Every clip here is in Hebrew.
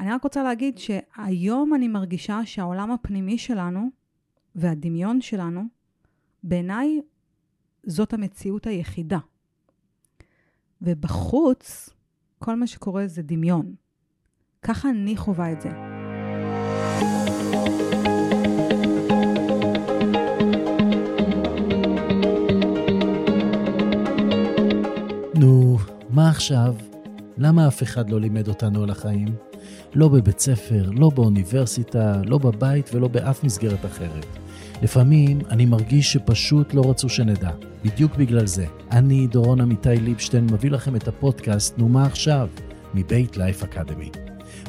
אני רק רוצה להגיד שהיום אני מרגישה שהעולם הפנימי שלנו והדמיון שלנו, בעיניי זאת המציאות היחידה. ובחוץ, כל מה שקורה זה דמיון. ככה אני חווה את זה. נו, מה עכשיו? למה אף אחד לא לימד אותנו על החיים? לא בבית ספר, לא באוניברסיטה, לא בבית ולא באף מסגרת אחרת. לפעמים אני מרגיש שפשוט לא רצו שנדע. בדיוק בגלל זה. אני, דורון עמיתי ליבשטיין, מביא לכם את הפודקאסט "נו מה עכשיו?" מבית לייף אקדמי.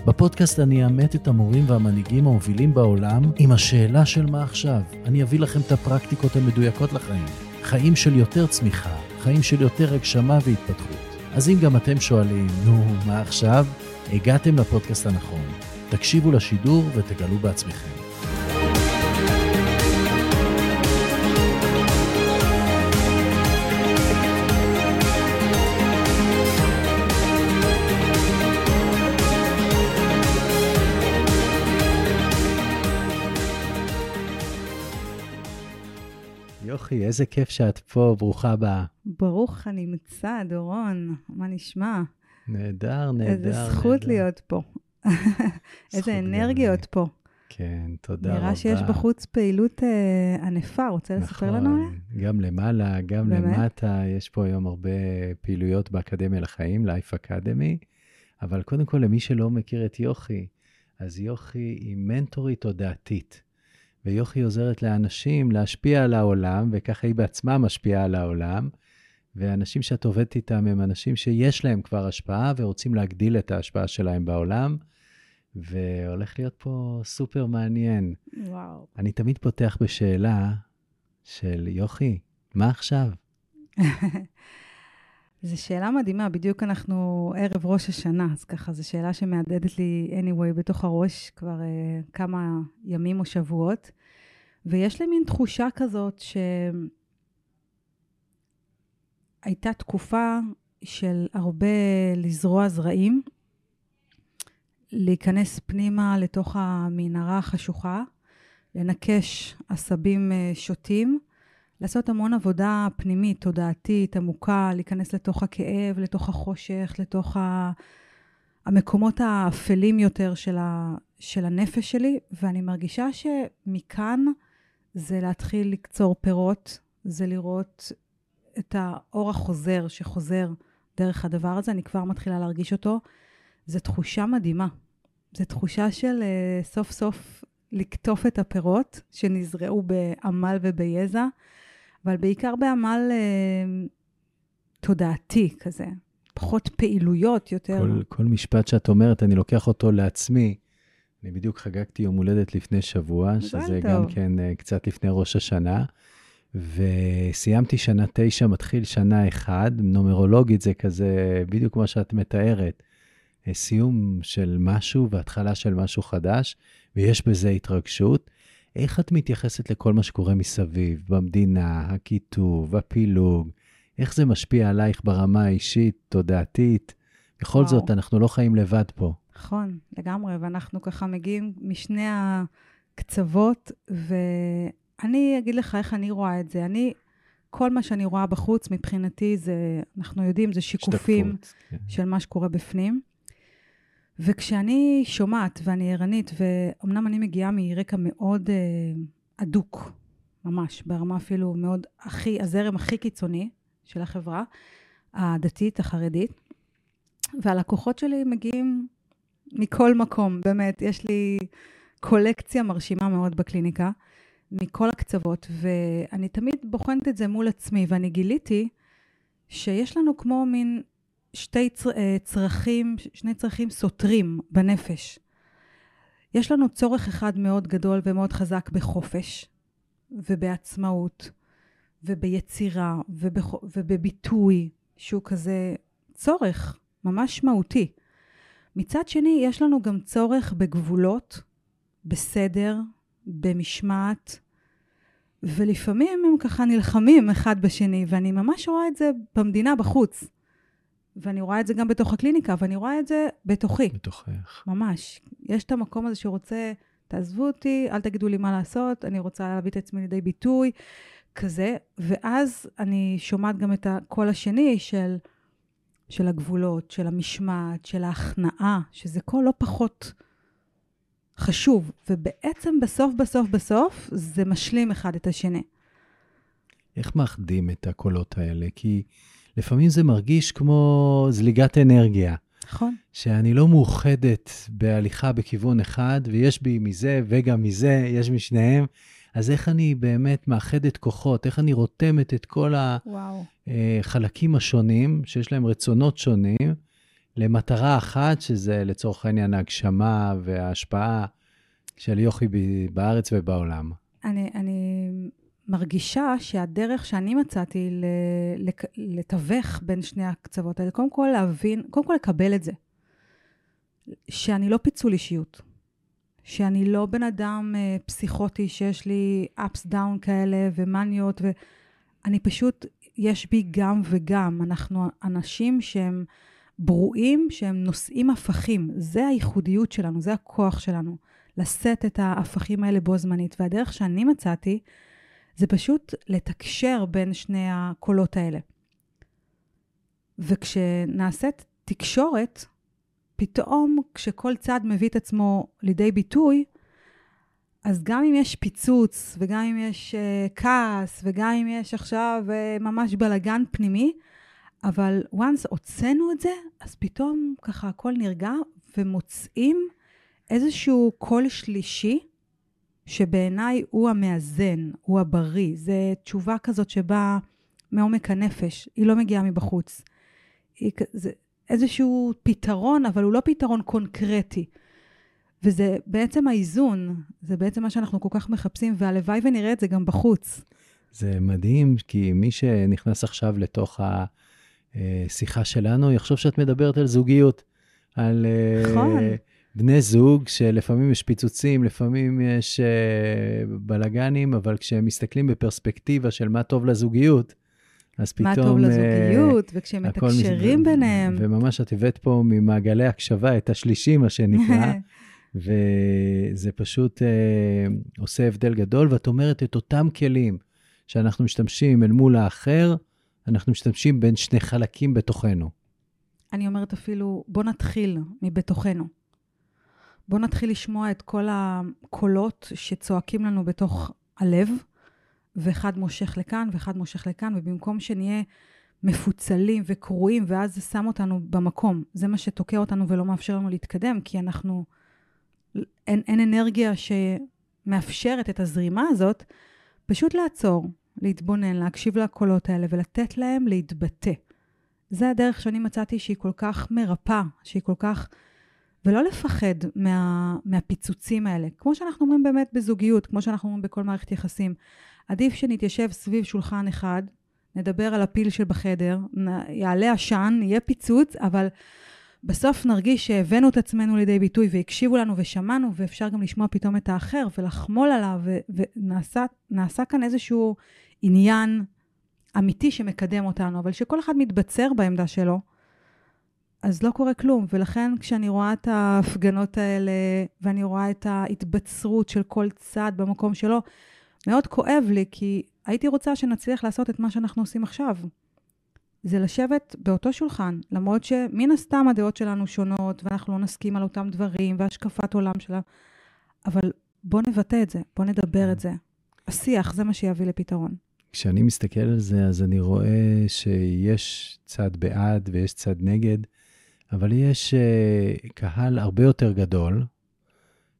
בפודקאסט אני אאמת את המורים והמנהיגים המובילים בעולם עם השאלה של מה עכשיו. אני אביא לכם את הפרקטיקות המדויקות לחיים. חיים של יותר צמיחה, חיים של יותר הגשמה והתפתחות. אז אם גם אתם שואלים, נו, מה עכשיו? הגעתם לפודקאסט הנכון. תקשיבו לשידור ותגלו בעצמכם. יוכי, איזה כיף שאת פה, ברוכה הבאה. ברוך הנמצא, דורון, מה נשמע? נהדר, נהדר. איזה זכות נהדר. להיות פה. איזה אנרגיות פה. כן, תודה נראה רבה. נראה שיש בחוץ פעילות אה, ענפה, רוצה לספר נכון, לנו עליה? גם למעלה, גם באמת? למטה, יש פה היום הרבה פעילויות באקדמיה לחיים, לייף אקדמי, אבל קודם כל, למי שלא מכיר את יוכי, אז יוכי היא מנטורית תודעתית. ויוכי עוזרת לאנשים להשפיע על העולם, וככה היא בעצמה משפיעה על העולם. ואנשים שאת עובדת איתם הם אנשים שיש להם כבר השפעה ורוצים להגדיל את ההשפעה שלהם בעולם, והולך להיות פה סופר מעניין. וואו. אני תמיד פותח בשאלה של יוכי, מה עכשיו? זו שאלה מדהימה, בדיוק אנחנו ערב ראש השנה, אז ככה, זו שאלה שמהדהדת לי anyway בתוך הראש כבר uh, כמה ימים או שבועות, ויש לי מין תחושה כזאת שהייתה תקופה של הרבה לזרוע זרעים, להיכנס פנימה לתוך המנהרה החשוכה, לנקש עשבים uh, שוטים, לעשות המון עבודה פנימית, תודעתית, עמוקה, להיכנס לתוך הכאב, לתוך החושך, לתוך ה... המקומות האפלים יותר של, ה... של הנפש שלי, ואני מרגישה שמכאן זה להתחיל לקצור פירות, זה לראות את האור החוזר שחוזר דרך הדבר הזה, אני כבר מתחילה להרגיש אותו. זו תחושה מדהימה. זו תחושה של uh, סוף סוף לקטוף את הפירות שנזרעו בעמל וביזע. אבל בעיקר בעמל אה, תודעתי כזה, פחות פעילויות, יותר... כל, כל משפט שאת אומרת, אני לוקח אותו לעצמי. אני בדיוק חגגתי יום הולדת לפני שבוע, שזה טוב. גם כן אה, קצת לפני ראש השנה, וסיימתי שנה תשע, מתחיל שנה אחד, נומרולוגית זה כזה, בדיוק כמו שאת מתארת. אה, סיום של משהו והתחלה של משהו חדש, ויש בזה התרגשות. איך את מתייחסת לכל מה שקורה מסביב, במדינה, הקיטוב, הפילוג? איך זה משפיע עלייך ברמה האישית, תודעתית? בכל וואו. זאת, אנחנו לא חיים לבד פה. נכון, לגמרי, ואנחנו ככה מגיעים משני הקצוות, ואני אגיד לך איך אני רואה את זה. אני, כל מה שאני רואה בחוץ, מבחינתי זה, אנחנו יודעים, זה שיקופים שתקפות, כן. של מה שקורה בפנים. וכשאני שומעת ואני ערנית, ואומנם אני מגיעה מרקע מאוד אה, אדוק, ממש, ברמה אפילו מאוד הכי, הזרם הכי קיצוני של החברה הדתית, החרדית, והלקוחות שלי מגיעים מכל מקום, באמת, יש לי קולקציה מרשימה מאוד בקליניקה, מכל הקצוות, ואני תמיד בוחנת את זה מול עצמי, ואני גיליתי שיש לנו כמו מין שתי אה, צרכים, שני צרכים סותרים בנפש. יש לנו צורך אחד מאוד גדול ומאוד חזק בחופש ובעצמאות וביצירה ובח... ובביטוי, שהוא כזה צורך ממש מהותי. מצד שני, יש לנו גם צורך בגבולות, בסדר, במשמעת, ולפעמים הם ככה נלחמים אחד בשני, ואני ממש רואה את זה במדינה בחוץ. ואני רואה את זה גם בתוך הקליניקה, ואני רואה את זה בתוכי. בתוכך. ממש. יש את המקום הזה שרוצה, תעזבו אותי, אל תגידו לי מה לעשות, אני רוצה להביא את עצמי לידי ביטוי, כזה. ואז אני שומעת גם את הקול השני של, של הגבולות, של המשמעת, של ההכנעה, שזה קול לא פחות חשוב. ובעצם בסוף, בסוף, בסוף, זה משלים אחד את השני. איך מאחדים את הקולות האלה? כי לפעמים זה מרגיש כמו זליגת אנרגיה. נכון. שאני לא מאוחדת בהליכה בכיוון אחד, ויש בי מזה וגם מזה, יש משניהם. אז איך אני באמת מאחדת כוחות? איך אני רותמת את כל. החלקים השונים, שיש להם רצונות שונים, למטרה אחת, שזה לצורך העניין ההגשמה וההשפעה של יוכי בארץ ובעולם. אני, אני מרגישה שהדרך שאני מצאתי לתווך בין שני הקצוות האלה, קודם כל להבין, קודם כל לקבל את זה, שאני לא פיצול אישיות, שאני לא בן אדם אה, פסיכוטי שיש לי ups down כאלה ומניות, ואני פשוט, יש בי גם וגם. אנחנו אנשים שהם ברואים, שהם נושאים הפכים. זה הייחודיות שלנו, זה הכוח שלנו. לשאת את ההפכים האלה בו זמנית. והדרך שאני מצאתי, זה פשוט לתקשר בין שני הקולות האלה. וכשנעשית תקשורת, פתאום כשכל צד מביא את עצמו לידי ביטוי, אז גם אם יש פיצוץ, וגם אם יש uh, כעס, וגם אם יש עכשיו uh, ממש בלגן פנימי, אבל once הוצאנו את זה, אז פתאום ככה הכל נרגע, ומוצאים איזשהו קול שלישי, שבעיניי הוא המאזן, הוא הבריא. זו תשובה כזאת שבאה מעומק הנפש, היא לא מגיעה מבחוץ. היא, זה איזשהו פתרון, אבל הוא לא פתרון קונקרטי. וזה בעצם האיזון, זה בעצם מה שאנחנו כל כך מחפשים, והלוואי ונראה את זה גם בחוץ. זה מדהים, כי מי שנכנס עכשיו לתוך השיחה שלנו, יחשוב שאת מדברת על זוגיות. על נכון. בני זוג שלפעמים יש פיצוצים, לפעמים יש בלגנים, אבל כשהם מסתכלים בפרספקטיבה של מה טוב לזוגיות, אז פתאום... מה טוב לזוגיות, וכשהם מתקשרים ביניהם. וממש את הבאת פה ממעגלי הקשבה את השלישי, מה שנקרא, וזה פשוט אה, עושה הבדל גדול, ואת אומרת את אותם כלים שאנחנו משתמשים אל מול האחר, אנחנו משתמשים בין שני חלקים בתוכנו. אני אומרת אפילו, בוא נתחיל מבתוכנו. בוא נתחיל לשמוע את כל הקולות שצועקים לנו בתוך הלב, ואחד מושך לכאן ואחד מושך לכאן, ובמקום שנהיה מפוצלים וקרועים, ואז זה שם אותנו במקום. זה מה שתוקע אותנו ולא מאפשר לנו להתקדם, כי אנחנו... אין, אין אנרגיה שמאפשרת את הזרימה הזאת, פשוט לעצור, להתבונן, להקשיב לקולות האלה ולתת להם להתבטא. זה הדרך שאני מצאתי שהיא כל כך מרפאה, שהיא כל כך... ולא לפחד מה, מהפיצוצים האלה. כמו שאנחנו אומרים באמת בזוגיות, כמו שאנחנו אומרים בכל מערכת יחסים. עדיף שנתיישב סביב שולחן אחד, נדבר על הפיל שבחדר, יעלה עשן, יהיה פיצוץ, אבל בסוף נרגיש שהבאנו את עצמנו לידי ביטוי והקשיבו לנו ושמענו, ואפשר גם לשמוע פתאום את האחר ולחמול עליו, ונעשה כאן איזשהו עניין אמיתי שמקדם אותנו, אבל שכל אחד מתבצר בעמדה שלו, אז לא קורה כלום. ולכן כשאני רואה את ההפגנות האלה, ואני רואה את ההתבצרות של כל צד במקום שלו, מאוד כואב לי, כי הייתי רוצה שנצליח לעשות את מה שאנחנו עושים עכשיו. זה לשבת באותו שולחן, למרות שמן הסתם הדעות שלנו שונות, ואנחנו לא נסכים על אותם דברים, והשקפת עולם שלה, אבל בוא נבטא את זה, בוא נדבר את זה. השיח, זה מה שיביא לפתרון. כשאני מסתכל על זה, אז אני רואה שיש צד בעד ויש צד נגד, אבל יש uh, קהל הרבה יותר גדול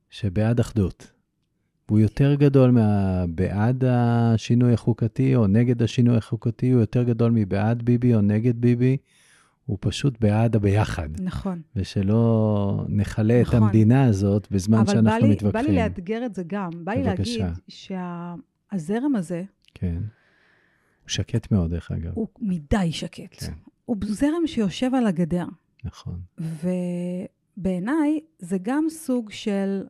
שבעד אחדות. הוא יותר גדול מבעד השינוי החוקתי או נגד השינוי החוקתי, הוא יותר גדול מבעד ביבי או נגד ביבי. הוא פשוט בעד הביחד. נכון. ושלא נכלה נכון. את המדינה הזאת בזמן שאנחנו לי, מתווכחים. אבל בא לי לאתגר את זה גם. בא לי להגיד שהזרם הזה... כן. הוא שקט מאוד, דרך אגב. הוא מדי שקט. כן. הוא זרם שיושב על הגדר. נכון. ובעיניי זה גם סוג של,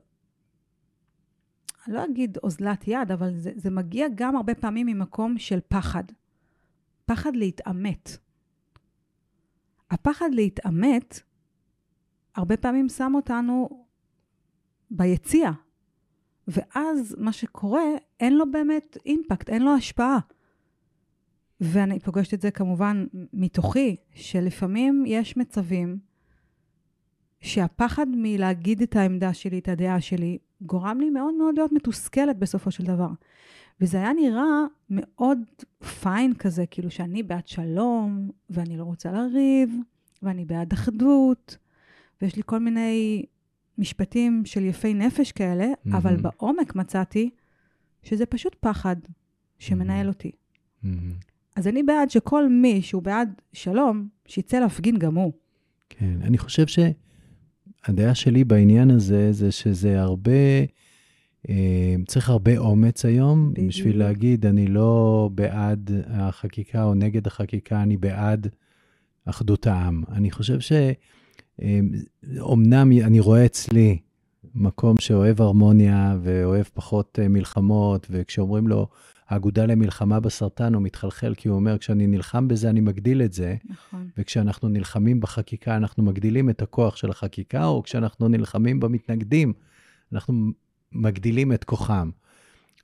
אני לא אגיד אוזלת יד, אבל זה, זה מגיע גם הרבה פעמים ממקום של פחד. פחד להתעמת. הפחד להתעמת, הרבה פעמים שם אותנו ביציע. ואז מה שקורה, אין לו באמת אימפקט, אין לו השפעה. ואני פוגשת את זה כמובן מתוכי, שלפעמים יש מצבים שהפחד מלהגיד את העמדה שלי, את הדעה שלי, גורם לי מאוד מאוד להיות מתוסכלת בסופו של דבר. וזה היה נראה מאוד פיין כזה, כאילו שאני בעד שלום, ואני לא רוצה לריב, ואני בעד אחדות, ויש לי כל מיני משפטים של יפי נפש כאלה, mm-hmm. אבל בעומק מצאתי שזה פשוט פחד שמנהל. אותי. Mm-hmm. אז אני בעד שכל מי שהוא בעד שלום, שיצא להפגין גם הוא. כן, אני חושב שהדעה שלי בעניין הזה, זה שזה הרבה, אה, צריך הרבה אומץ היום, בדיוק. בשביל להגיד, אני לא בעד החקיקה או נגד החקיקה, אני בעד אחדות העם. אני חושב ש... אומנם אני רואה אצלי מקום שאוהב הרמוניה ואוהב פחות אה, מלחמות, וכשאומרים לו, האגודה למלחמה בסרטן, הוא מתחלחל, כי הוא אומר, כשאני נלחם בזה, אני מגדיל את זה. נכון. וכשאנחנו נלחמים בחקיקה, אנחנו מגדילים את הכוח של החקיקה, או כשאנחנו נלחמים במתנגדים, אנחנו מגדילים את כוחם.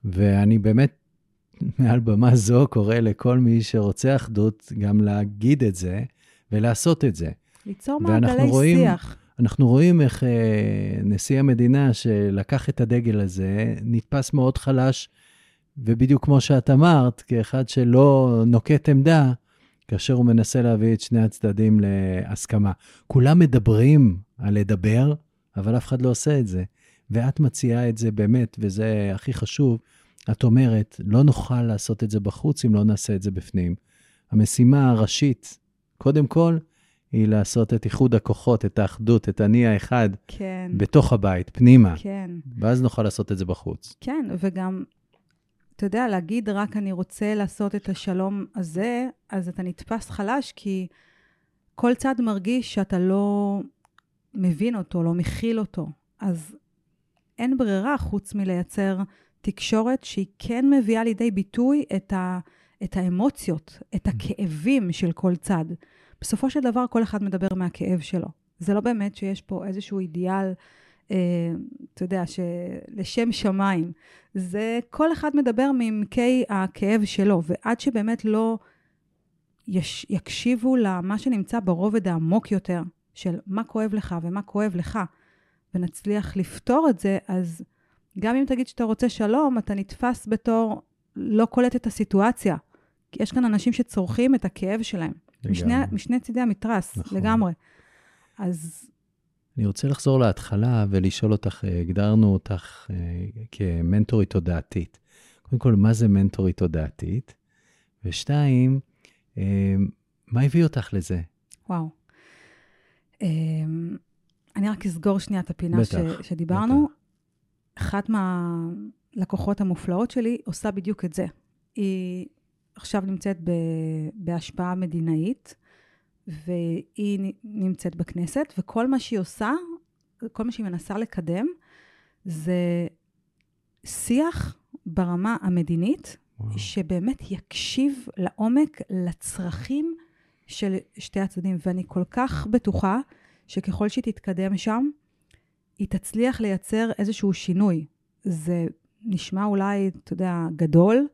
ואני באמת, מעל במה זו, קורא לכל מי שרוצה אחדות, גם להגיד את זה ולעשות את זה. ליצור מעגלי רואים, שיח. אנחנו רואים איך אה, נשיא המדינה שלקח את הדגל הזה, נתפס מאוד חלש, ובדיוק כמו שאת אמרת, כאחד שלא נוקט עמדה, כאשר הוא מנסה להביא את שני הצדדים להסכמה. כולם מדברים על לדבר, אבל אף אחד לא עושה את זה. ואת מציעה את זה באמת, וזה הכי חשוב. את אומרת, לא נוכל לעשות את זה בחוץ אם לא נעשה את זה בפנים. המשימה הראשית, קודם כל, היא לעשות את איחוד הכוחות, את האחדות, את אני האחד, כן. בתוך הבית, פנימה. כן. ואז נוכל לעשות את זה בחוץ. כן, וגם, אתה יודע, להגיד רק אני רוצה לעשות את השלום הזה, אז אתה נתפס חלש, כי כל צד מרגיש שאתה לא מבין אותו, לא מכיל אותו. אז אין ברירה חוץ מלייצר תקשורת שהיא כן מביאה לידי ביטוי את, ה, את האמוציות, את הכאבים של כל צד. בסופו של דבר כל אחד מדבר מהכאב שלו. זה לא באמת שיש פה איזשהו אידיאל, אתה יודע, לשם שמיים. זה כל אחד מדבר מעמקי הכאב שלו, ועד שבאמת לא יש, יקשיבו למה שנמצא ברובד העמוק יותר, של מה כואב לך ומה כואב לך, ונצליח לפתור את זה, אז גם אם תגיד שאתה רוצה שלום, אתה נתפס בתור לא קולט את הסיטואציה. כי יש כאן אנשים שצורכים את הכאב שלהם. משני, משני צידי המתרס, נכון. לגמרי. אז... אני רוצה לחזור להתחלה ולשאול אותך, אה, הגדרנו אותך אה, כמנטורית תודעתית. קודם כל, מה זה מנטורית תודעתית? ושתיים, אה, מה הביא אותך לזה? וואו. אני רק אסגור שנייה את הפינה בטח, ש, שדיברנו. בטח. אחת מהלקוחות המופלאות שלי עושה בדיוק את זה. היא עכשיו נמצאת ב, בהשפעה מדינאית, והיא נמצאת בכנסת, וכל מה שהיא עושה, כל מה שהיא מנסה לקדם, זה שיח ברמה המדינית, וואו. שבאמת יקשיב לעומק לצרכים של שתי הצדדים. ואני כל כך בטוחה שככל שהיא תתקדם שם, היא תצליח לייצר איזשהו שינוי. זה נשמע אולי, אתה יודע, גדול,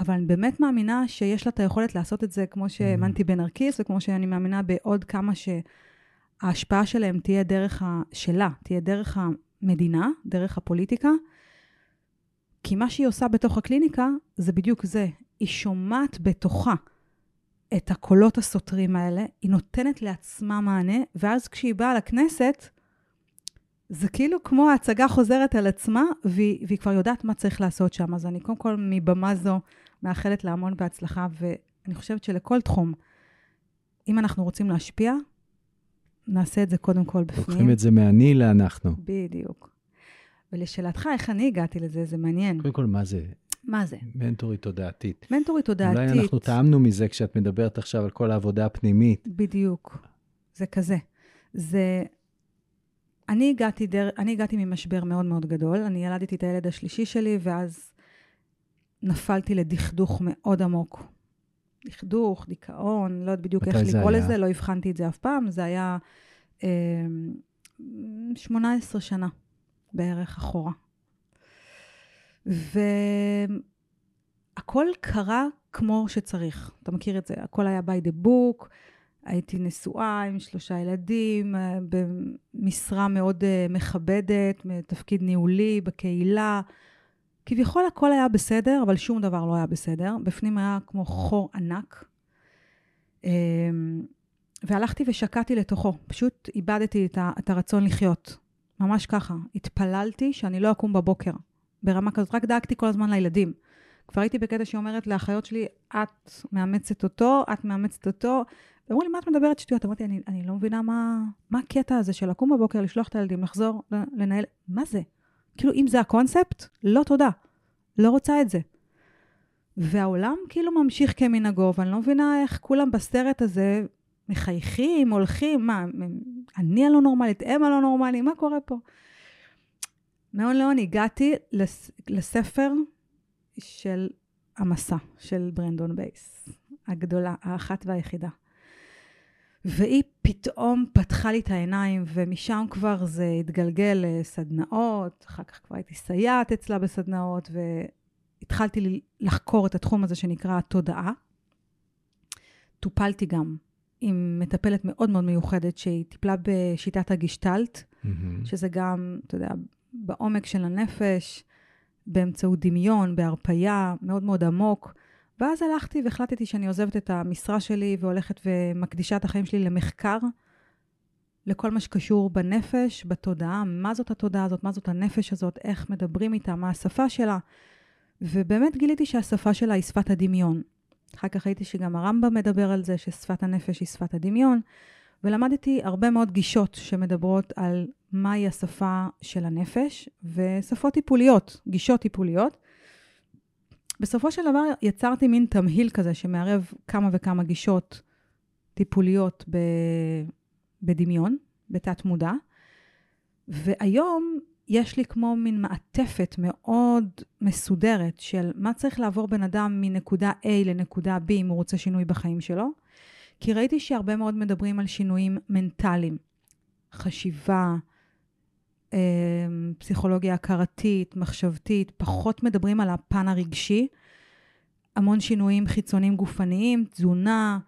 אבל אני באמת מאמינה שיש לה את היכולת לעשות את זה, כמו שהאמנתי בנרקיס, וכמו שאני מאמינה בעוד כמה שההשפעה שלהם תהיה דרך ה... שלה, תהיה דרך המדינה, דרך הפוליטיקה. כי מה שהיא עושה בתוך הקליניקה, זה בדיוק זה. היא שומעת בתוכה את הקולות הסותרים האלה, היא נותנת לעצמה מענה, ואז כשהיא באה לכנסת, זה כאילו כמו ההצגה חוזרת על עצמה, והיא, והיא כבר יודעת מה צריך לעשות שם. אז אני קודם כל, מבמה זו, מאחלת לה המון בהצלחה, ואני חושבת שלכל תחום, אם אנחנו רוצים להשפיע, נעשה את זה קודם כל בפנים. לוקחים את זה מהני לאנחנו. בדיוק. ולשאלתך, איך אני הגעתי לזה, זה מעניין. קודם כל, מה זה? מה זה? מנטורית תודעתית. מנטורית תודעתית. אולי אנחנו טעמנו מזה כשאת מדברת עכשיו על כל העבודה הפנימית. בדיוק. זה כזה. זה... אני הגעתי, דר... אני הגעתי ממשבר מאוד מאוד גדול. אני ילדתי את הילד השלישי שלי, ואז נפלתי לדכדוך מאוד עמוק. דכדוך, דיכאון, לא יודעת בדיוק איך לקרוא היה? לזה, לא הבחנתי את זה אף פעם, זה היה אה, 18 שנה בערך אחורה. והכל קרה כמו שצריך. אתה מכיר את זה, הכל היה by the book, הייתי נשואה עם שלושה ילדים, אה, במשרה מאוד אה, מכבדת, תפקיד ניהולי בקהילה. כביכול הכל היה בסדר, אבל שום דבר לא היה בסדר. בפנים היה כמו חור ענק. אמ, והלכתי ושקעתי לתוכו. פשוט איבדתי את, ה, את הרצון לחיות. ממש ככה. התפללתי שאני לא אקום בבוקר. ברמה כזאת. רק דאגתי כל הזמן לילדים. כבר הייתי בקטע שהיא אומרת לאחיות שלי, את מאמצת אותו, את מאמצת אותו. ואמרו לי, מה את מדברת שטויות? אמרתי, אני, אני לא מבינה מה, מה הקטע הזה של לקום בבוקר, לשלוח את הילדים, לחזור, לנהל, מה זה? כאילו, אם זה הקונספט, לא תודה. לא רוצה את זה. והעולם כאילו ממשיך כמנהגו, ואני לא מבינה איך כולם בסרט הזה מחייכים, הולכים, מה, אני הלא נורמלית, הם הלא נורמליים, מה קורה פה? מאוד לאון הגעתי לס, לספר של המסע של ברנדון בייס, הגדולה, האחת והיחידה. והיא פתאום פתחה לי את העיניים, ומשם כבר זה התגלגל לסדנאות, אחר כך כבר הייתי סייעת אצלה בסדנאות, והתחלתי לחקור את התחום הזה שנקרא התודעה. טופלתי גם עם מטפלת מאוד מאוד מיוחדת, שהיא טיפלה בשיטת הגישטלט, mm-hmm. שזה גם, אתה יודע, בעומק של הנפש, באמצעות דמיון, בהרפייה, מאוד מאוד עמוק. ואז הלכתי והחלטתי שאני עוזבת את המשרה שלי והולכת ומקדישה את החיים שלי למחקר, לכל מה שקשור בנפש, בתודעה, מה זאת התודעה הזאת, מה זאת הנפש הזאת, איך מדברים איתה, מה השפה שלה. ובאמת גיליתי שהשפה שלה היא שפת הדמיון. אחר כך ראיתי שגם הרמב"ם מדבר על זה, ששפת הנפש היא שפת הדמיון, ולמדתי הרבה מאוד גישות שמדברות על מהי השפה של הנפש, ושפות טיפוליות, גישות טיפוליות. בסופו של דבר יצרתי מין תמהיל כזה שמערב כמה וכמה גישות טיפוליות ב... בדמיון, בתת מודע, והיום יש לי כמו מין מעטפת מאוד מסודרת של מה צריך לעבור בן אדם מנקודה A לנקודה B אם הוא רוצה שינוי בחיים שלו. כי ראיתי שהרבה מאוד מדברים על שינויים מנטליים, חשיבה, פסיכולוגיה הכרתית, מחשבתית, פחות מדברים על הפן הרגשי. המון שינויים חיצוניים גופניים, תזונה,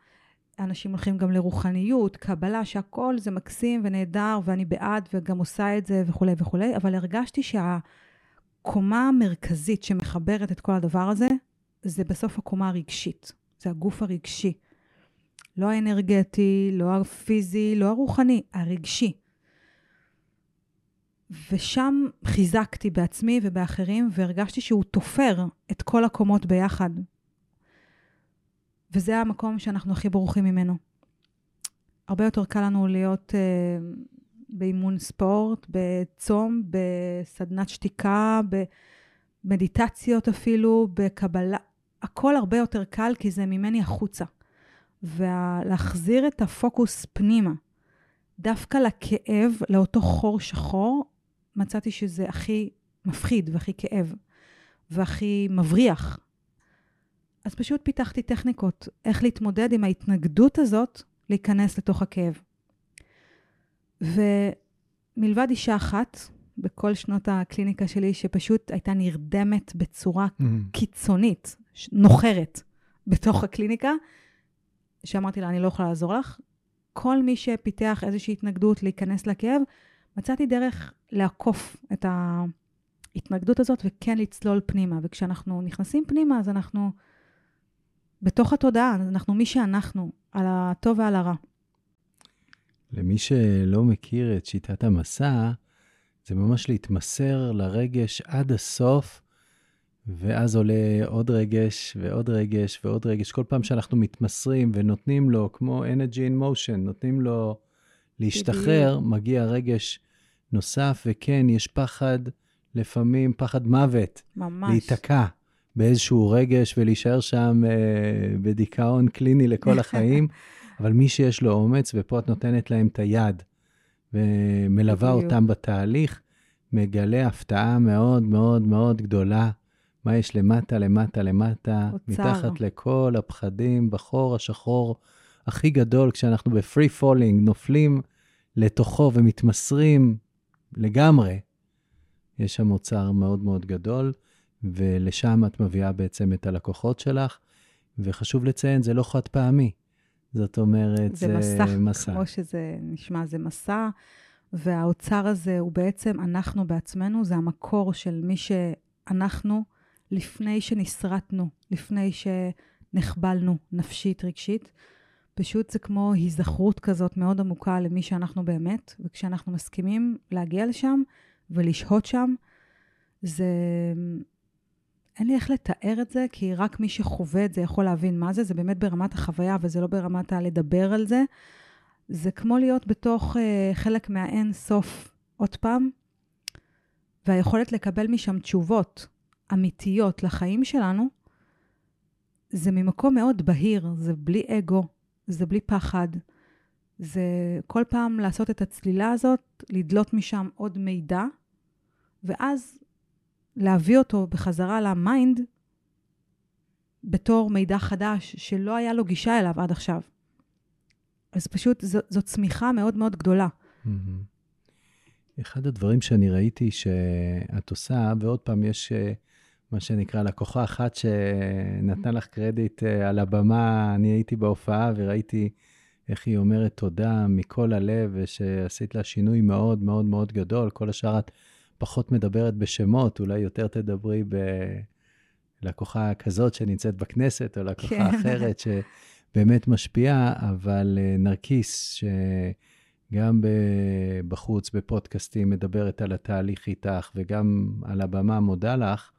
אנשים הולכים גם לרוחניות, קבלה, שהכל זה מקסים ונהדר, ואני בעד וגם עושה את זה וכולי וכולי, אבל הרגשתי שהקומה המרכזית שמחברת את כל הדבר הזה, זה בסוף הקומה הרגשית. זה הגוף הרגשי. לא האנרגטי, לא הפיזי, לא הרוחני, הרגשי. ושם חיזקתי בעצמי ובאחרים, והרגשתי שהוא תופר את כל הקומות ביחד. וזה המקום שאנחנו הכי ברוכים ממנו. הרבה יותר קל לנו להיות uh, באימון ספורט, בצום, בסדנת שתיקה, במדיטציות אפילו, בקבלה. הכל הרבה יותר קל כי זה ממני החוצה. ולהחזיר את הפוקוס פנימה, דווקא לכאב, לאותו חור שחור, מצאתי שזה הכי מפחיד והכי כאב והכי מבריח. אז פשוט פיתחתי טכניקות איך להתמודד עם ההתנגדות הזאת להיכנס לתוך הכאב. ומלבד אישה אחת, בכל שנות הקליניקה שלי, שפשוט הייתה נרדמת בצורה mm-hmm. קיצונית, נוחרת, בתוך הקליניקה, שאמרתי לה, אני לא יכולה לעזור לך. כל מי שפיתח איזושהי התנגדות להיכנס לכאב, מצאתי דרך לעקוף את ההתנגדות הזאת וכן לצלול פנימה. וכשאנחנו נכנסים פנימה, אז אנחנו בתוך התודעה, אנחנו מי שאנחנו, על הטוב ועל הרע. למי שלא מכיר את שיטת המסע, זה ממש להתמסר לרגש עד הסוף, ואז עולה עוד רגש ועוד רגש ועוד רגש. כל פעם שאנחנו מתמסרים ונותנים לו, כמו energy in motion, נותנים לו להשתחרר, מגיע רגש נוסף, וכן, יש פחד, לפעמים פחד מוות. ממש. להיתקע באיזשהו רגש ולהישאר שם אה, בדיכאון קליני לכל החיים, אבל מי שיש לו אומץ, ופה את נותנת להם את היד, ומלווה אותם בתהליך, מגלה הפתעה מאוד מאוד מאוד גדולה מה יש למטה, למטה, למטה, אוצר. מתחת לכל הפחדים, בחור השחור הכי גדול, כשאנחנו ב free falling, נופלים לתוכו ומתמסרים לגמרי. יש שם אוצר מאוד מאוד גדול, ולשם את מביאה בעצם את הלקוחות שלך, וחשוב לציין, זה לא חד פעמי. זאת אומרת, זה מסע, מסע. כמו שזה נשמע, זה מסע, והאוצר הזה הוא בעצם אנחנו בעצמנו, זה המקור של מי שאנחנו לפני שנסרטנו, לפני שנחבלנו נפשית, רגשית. פשוט זה כמו היזכרות כזאת מאוד עמוקה למי שאנחנו באמת, וכשאנחנו מסכימים להגיע לשם ולשהות שם, זה... אין לי איך לתאר את זה, כי רק מי שחווה את זה יכול להבין מה זה, זה באמת ברמת החוויה וזה לא ברמת הלדבר על זה. זה כמו להיות בתוך uh, חלק מהאין סוף עוד פעם, והיכולת לקבל משם תשובות אמיתיות לחיים שלנו, זה ממקום מאוד בהיר, זה בלי אגו, זה בלי פחד. זה כל פעם לעשות את הצלילה הזאת, לדלות משם עוד מידע, ואז להביא אותו בחזרה ל mind בתור מידע חדש שלא היה לו גישה אליו עד עכשיו. אז פשוט זו, זו צמיחה מאוד מאוד גדולה. אחד הדברים שאני ראיתי שאת עושה, ועוד פעם, יש אה, מה שנקרא לקוחה אחת שנתנה לך קרדיט אה, על הבמה, אני הייתי בהופעה וראיתי איך היא אומרת תודה מכל הלב, ושעשית לה שינוי מאוד מאוד מאוד גדול. כל השאר את פחות מדברת בשמות, אולי יותר תדברי בלקוחה כזאת שנמצאת בכנסת, או לקוחה כן. אחרת שבאמת משפיעה, אבל אה, נרקיס, שגם בחוץ, בפודקאסטים, מדברת על התהליך איתך, וגם על הבמה מודה לך,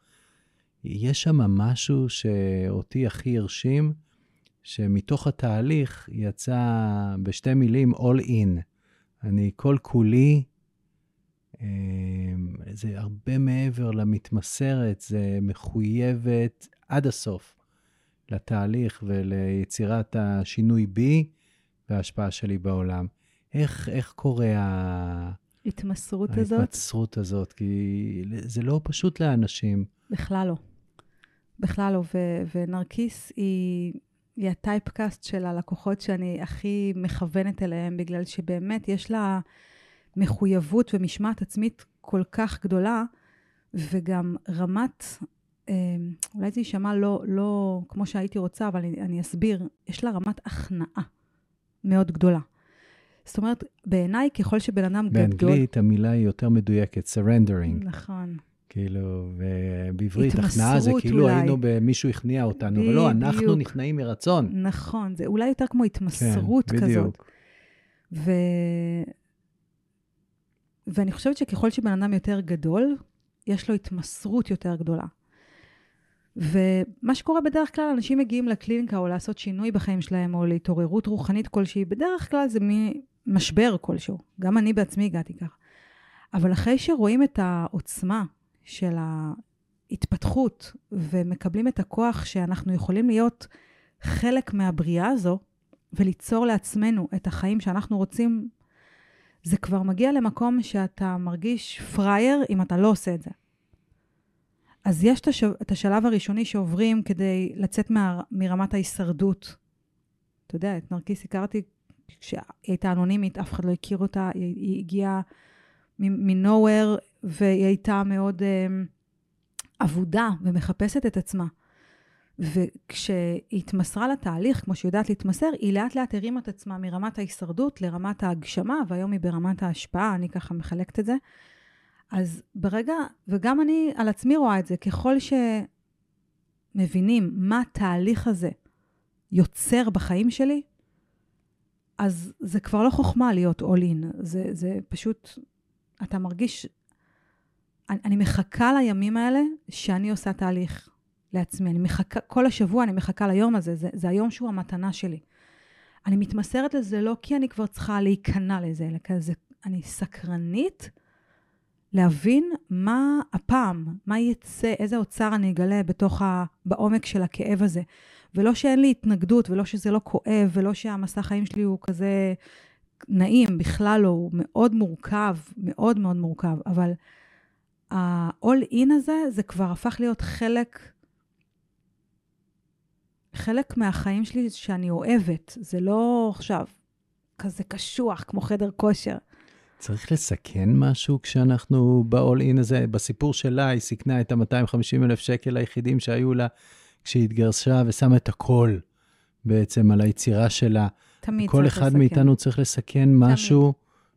יש שם משהו שאותי הכי הרשים, שמתוך התהליך יצא בשתי מילים all in. אני כל כולי אמ, זה הרבה מעבר למתמסרת, זה מחויבת עד הסוף לתהליך וליצירת השינוי בי וההשפעה שלי בעולם. איך, איך קורה ה... התמסרות הזאת? ההתמסרות הזאת, כי זה לא פשוט לאנשים. בכלל לא. בכלל לא. ו- ונרקיס היא, היא הטייפקאסט של הלקוחות שאני הכי מכוונת אליהם, בגלל שבאמת יש לה... מחויבות ומשמעת עצמית כל כך גדולה, וגם רמת, אה, אולי זה יישמע לא, לא כמו שהייתי רוצה, אבל אני, אני אסביר, יש לה רמת הכנעה מאוד גדולה. זאת אומרת, בעיניי, ככל שבן אדם באנגלית, גדול... באנגלית המילה היא יותר מדויקת, surrendering. נכון. כאילו, ובעברית, הכנעה זה כאילו אולי. היינו במישהו הכניע אותנו, לא, אנחנו נכנעים מרצון. נכון, זה אולי יותר כמו התמסרות כן, כזאת. בדיוק. ו... ואני חושבת שככל שבן אדם יותר גדול, יש לו התמסרות יותר גדולה. ומה שקורה בדרך כלל, אנשים מגיעים לקליניקה או לעשות שינוי בחיים שלהם, או להתעוררות רוחנית כלשהי, בדרך כלל זה ממשבר כלשהו. גם אני בעצמי הגעתי כך. אבל אחרי שרואים את העוצמה של ההתפתחות, ומקבלים את הכוח שאנחנו יכולים להיות חלק מהבריאה הזו, וליצור לעצמנו את החיים שאנחנו רוצים זה כבר מגיע למקום שאתה מרגיש פראייר אם אתה לא עושה את זה. אז יש את, הש... את השלב הראשוני שעוברים כדי לצאת מה... מרמת ההישרדות. אתה יודע, את נרקיס הכרתי כשהיא הייתה אנונימית, אף אחד לא הכיר אותה, היא, היא הגיעה מנוהוור, והיא הייתה מאוד um, אבודה ומחפשת את עצמה. וכשהיא התמסרה לתהליך, כמו שהיא יודעת להתמסר, היא לאט לאט הרימה את עצמה מרמת ההישרדות לרמת ההגשמה, והיום היא ברמת ההשפעה, אני ככה מחלקת את זה. אז ברגע, וגם אני על עצמי רואה את זה, ככל שמבינים מה התהליך הזה יוצר בחיים שלי, אז זה כבר לא חוכמה להיות all in, זה, זה פשוט, אתה מרגיש, אני, אני מחכה לימים האלה שאני עושה תהליך. לעצמי. אני מחכה, כל השבוע אני מחכה ליום הזה, זה, זה היום שהוא המתנה שלי. אני מתמסרת לזה לא כי אני כבר צריכה להיכנע לזה, אלא כזה, אני סקרנית להבין מה הפעם, מה יצא, איזה אוצר אני אגלה בתוך ה... בעומק של הכאב הזה. ולא שאין לי התנגדות, ולא שזה לא כואב, ולא שהמסע חיים שלי הוא כזה נעים, בכלל לא, הוא מאוד מורכב, מאוד מאוד מורכב, אבל ה-all in הזה, זה כבר הפך להיות חלק, חלק מהחיים שלי שאני אוהבת. זה לא עכשיו כזה קשוח, כמו חדר כושר. צריך לסכן משהו כשאנחנו ב-all in הזה? בסיפור שלה, היא סיכנה את ה-250 אלף שקל היחידים שהיו לה כשהיא התגרשה ושמה את הכל בעצם על היצירה שלה. תמיד כל צריך אחד לסכן. מאיתנו צריך לסכן משהו,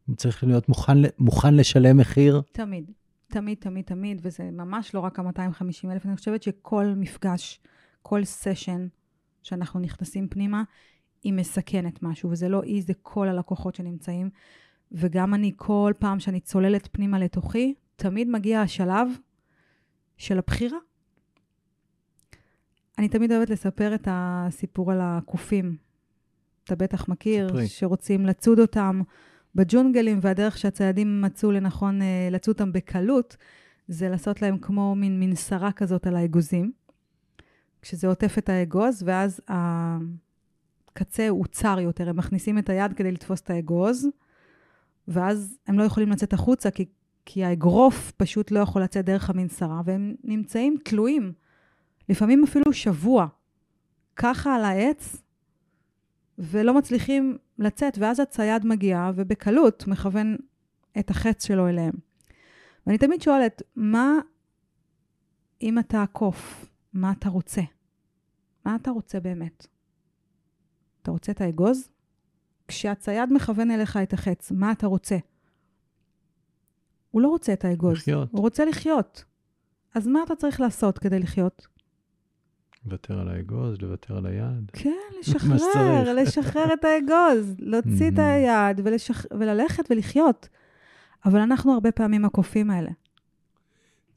הוא צריך להיות מוכן, מוכן לשלם מחיר. תמיד, תמיד, תמיד, תמיד, וזה ממש לא רק ה-250 אלף, אני חושבת שכל מפגש, כל סשן שאנחנו נכנסים פנימה, היא מסכנת משהו, וזה לא היא, זה כל הלקוחות שנמצאים. וגם אני, כל פעם שאני צוללת פנימה לתוכי, תמיד מגיע השלב של הבחירה. אני תמיד אוהבת לספר את הסיפור על הקופים. אתה בטח מכיר, ספרי. שרוצים לצוד אותם בג'ונגלים, והדרך שהציידים מצאו לנכון אה, לצוד אותם בקלות, זה לעשות להם כמו מין מנסרה כזאת על האגוזים, כשזה עוטף את האגוז, ואז הקצה הוא צר יותר, הם מכניסים את היד כדי לתפוס את האגוז, ואז הם לא יכולים לצאת החוצה, כי, כי האגרוף פשוט לא יכול לצאת דרך המנסרה, והם נמצאים תלויים, לפעמים אפילו שבוע, ככה על העץ, ולא מצליחים לצאת, ואז הצייד מגיע ובקלות מכוון את החץ שלו אליהם. ואני תמיד שואלת, מה אם אתה הקוף? מה אתה רוצה? מה אתה רוצה באמת? אתה רוצה את האגוז? כשהצייד מכוון אליך את החץ, מה אתה רוצה? הוא לא רוצה את האגוז, לחיות. הוא רוצה לחיות. אז מה אתה צריך לעשות כדי לחיות? לוותר על האגוז, לוותר על היד. כן. לשחרר, לשחרר את האגוז, להוציא את Mhm. היד ולשח... וללכת ולחיות. אבל אנחנו הרבה פעמים הקופים האלה.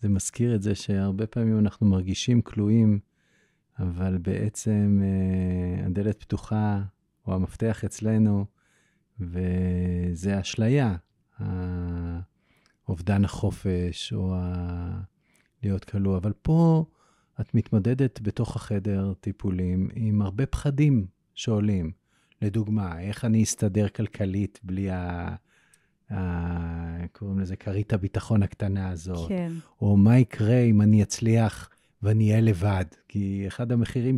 זה מזכיר את זה שהרבה פעמים אנחנו מרגישים כלואים, אבל בעצם אה, הדלת פתוחה, או המפתח אצלנו, וזה אשליה. אובדן החופש, או ה... להיות כלוא. אבל פה את מתמודדת בתוך החדר טיפולים עם הרבה פחדים שעולים. לדוגמה, איך אני אסתדר כלכלית בלי ה... ה... קוראים לזה כרית הביטחון הקטנה הזאת. כן, או מה יקרה אם אני אצליח ואני אהיה לבד. כי אחד המחירים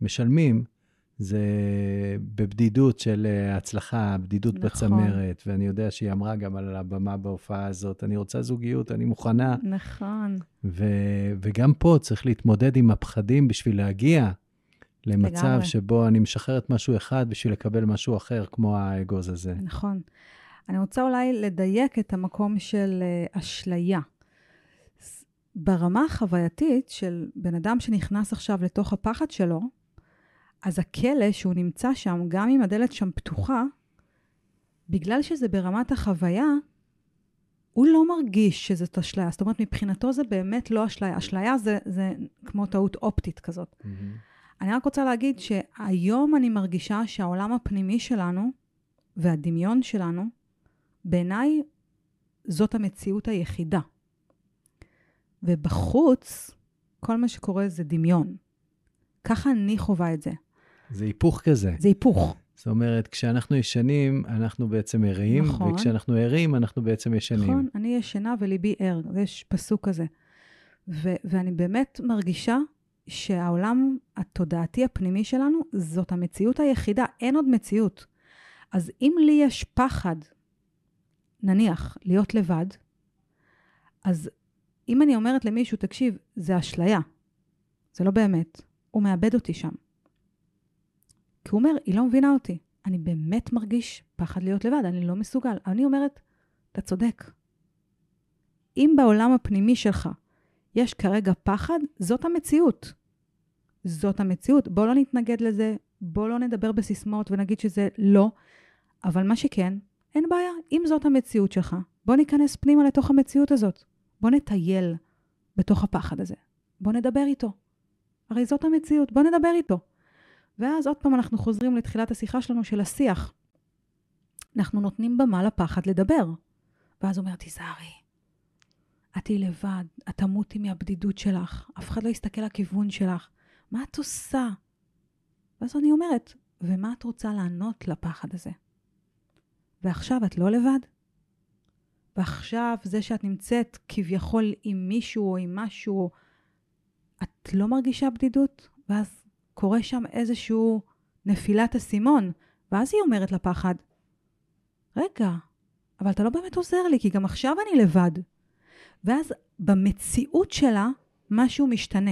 שמשלמים זה בבדידות של אה, הצלחה, בדידות נכון. בצמרת, ואני יודע שהיא אמרה גם על הבמה בהופעה הזאת, אני רוצה זוגיות, אני מוכנה. נכון. ו- וגם פה צריך להתמודד עם הפחדים בשביל להגיע למצב לגמרי. שבו אני משחררת משהו אחד בשביל לקבל משהו אחר, כמו האגוז הזה. נכון. אני רוצה אולי לדייק את המקום של uh, אשליה. ברמה החווייתית של בן אדם שנכנס עכשיו לתוך הפחד שלו, אז הכלא שהוא נמצא שם, גם אם הדלת שם פתוחה, בגלל שזה ברמת החוויה, הוא לא מרגיש שזאת אשליה. זאת אומרת, מבחינתו זה באמת לא אשליה. אשליה זה, זה כמו טעות אופטית כזאת. אני רק רוצה להגיד שהיום אני מרגישה שהעולם הפנימי שלנו והדמיון שלנו, בעיניי זאת המציאות היחידה. ובחוץ, כל מה שקורה זה דמיון. ככה אני חווה את זה. זה היפוך כזה. זה היפוך. זאת אומרת, כשאנחנו ישנים, אנחנו בעצם ערים, נכון. וכשאנחנו ערים, אנחנו בעצם ישנים. נכון, אני ישנה וליבי ער, ויש פסוק כזה. ו- ואני באמת מרגישה שהעולם התודעתי הפנימי שלנו, זאת המציאות היחידה, אין עוד מציאות. אז אם לי יש פחד, נניח, להיות לבד, אז אם אני אומרת למישהו, תקשיב, זה אשליה, זה לא באמת, הוא מאבד אותי שם. כי הוא אומר, היא לא מבינה אותי. אני באמת מרגיש פחד להיות לבד, אני לא מסוגל. אני אומרת, אתה צודק. אם בעולם הפנימי שלך יש כרגע פחד, זאת המציאות. זאת המציאות. בוא לא נתנגד לזה, בוא לא נדבר בסיסמאות ונגיד שזה לא, אבל מה שכן, אין בעיה. אם זאת המציאות שלך, בוא ניכנס פנימה לתוך המציאות הזאת. בוא נטייל בתוך הפחד הזה. בוא נדבר איתו. הרי זאת המציאות, בוא נדבר איתו. ואז עוד פעם אנחנו חוזרים לתחילת השיחה שלנו של השיח. אנחנו נותנים במה לפחד לדבר. ואז אומר, תיזהרי, את תהיי לבד, את תמותי מהבדידות שלך, אף אחד לא יסתכל לכיוון שלך. מה את עושה? ואז אני אומרת, ומה את רוצה לענות לפחד הזה? ועכשיו את לא לבד? ועכשיו זה שאת נמצאת כביכול עם מישהו או עם משהו, את לא מרגישה בדידות? ואז קורה שם איזשהו נפילת אסימון, ואז היא אומרת לפחד, רגע, אבל אתה לא באמת עוזר לי, כי גם עכשיו אני לבד. ואז במציאות שלה משהו משתנה.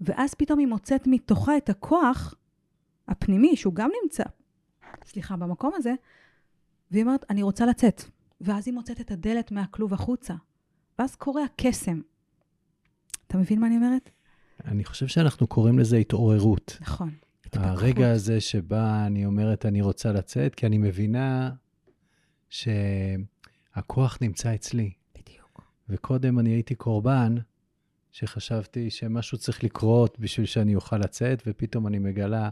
ואז פתאום היא מוצאת מתוכה את הכוח הפנימי, שהוא גם נמצא, סליחה, במקום הזה, והיא אומרת, אני רוצה לצאת. ואז היא מוצאת את הדלת מהכלוב החוצה. ואז קורה הקסם. אתה מבין מה אני אומרת? אני חושב שאנחנו קוראים לזה התעוררות. נכון. הרגע הזה שבה אני אומרת, אני רוצה לצאת, כי אני מבינה שהכוח נמצא אצלי. בדיוק. וקודם אני הייתי קורבן, שחשבתי שמשהו צריך לקרות בשביל שאני אוכל לצאת, ופתאום אני מגלה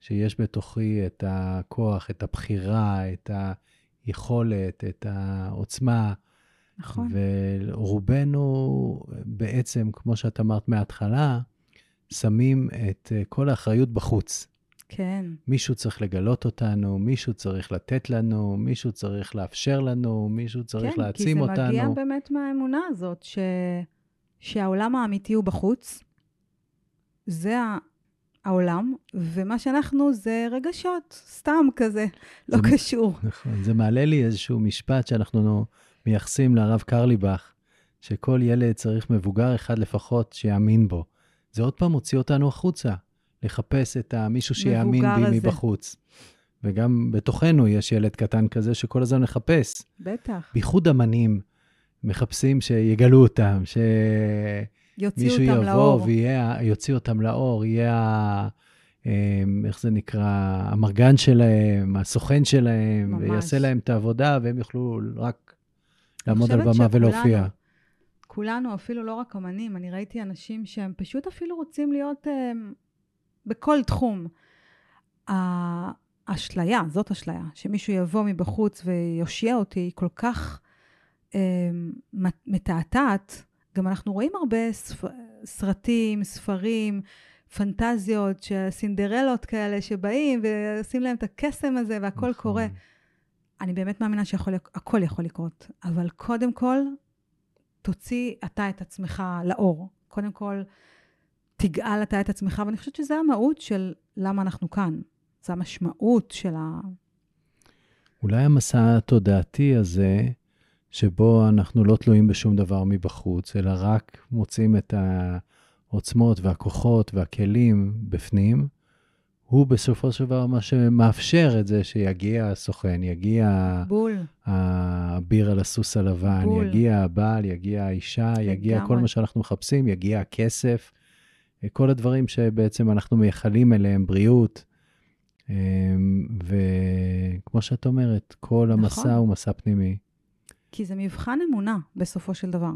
שיש בתוכי את הכוח, את הבחירה, את היכולת, את העוצמה. נכון. ורובנו בעצם, כמו שאת אמרת מההתחלה, שמים את כל האחריות בחוץ. כן. מישהו צריך לגלות אותנו, מישהו צריך לתת לנו, מישהו צריך לאפשר לנו, מישהו צריך כן, להעצים אותנו. כן, כי זה מגיע באמת מהאמונה הזאת, ש... שהעולם האמיתי הוא בחוץ. זה העולם, ומה שאנחנו זה רגשות, סתם כזה, לא זה, קשור. נכון, זה מעלה לי איזשהו משפט שאנחנו מייחסים לרב קרליבך, שכל ילד צריך מבוגר אחד לפחות שיאמין בו. זה עוד פעם מוציא אותנו החוצה, לחפש את מישהו שיאמין בי הזה. מבחוץ. וגם בתוכנו יש ילד קטן כזה שכל הזמן מחפש. בטח. בייחוד אמנים מחפשים שיגלו אותם, ש... יוציאו אותם לאור. ויוציא אותם לאור, יהיה, אמ, איך זה נקרא, המרגן שלהם, הסוכן שלהם, ממש. ויעשה להם את העבודה, והם יוכלו רק לעמוד על במה ולהופיע. כולנו, אפילו לא רק אמנים, אני ראיתי אנשים שהם פשוט אפילו רוצים להיות um, בכל תחום. האשליה, זאת אשליה, שמישהו יבוא מבחוץ ויושיע אותי, היא כל כך um, מתעתעת, גם אנחנו רואים הרבה ספ... סרטים, ספרים, פנטזיות, סינדרלות כאלה שבאים ועושים להם את הקסם הזה והכל נכון. קורה. אני באמת מאמינה שהכל יכול לקרות, אבל קודם כל, תוציא אתה את עצמך לאור. קודם כל, תגאל אתה את עצמך, ואני חושבת שזה המהות של למה אנחנו כאן. זה המשמעות של ה... אולי המסע התודעתי הזה, שבו אנחנו לא תלויים בשום דבר מבחוץ, אלא רק מוצאים את העוצמות והכוחות והכלים בפנים, הוא בסופו של דבר מה שמאפשר את זה שיגיע הסוכן, יגיע... בול. הביר על הסוס הלבן, בול. יגיע הבעל, יגיע האישה, יגיע כל מה שאנחנו מחפשים, יגיע הכסף, כל הדברים שבעצם אנחנו מייחלים אליהם, בריאות. אמ, וכמו שאת אומרת, כל המסע נכון. הוא מסע פנימי. כי זה מבחן אמונה, בסופו של דבר.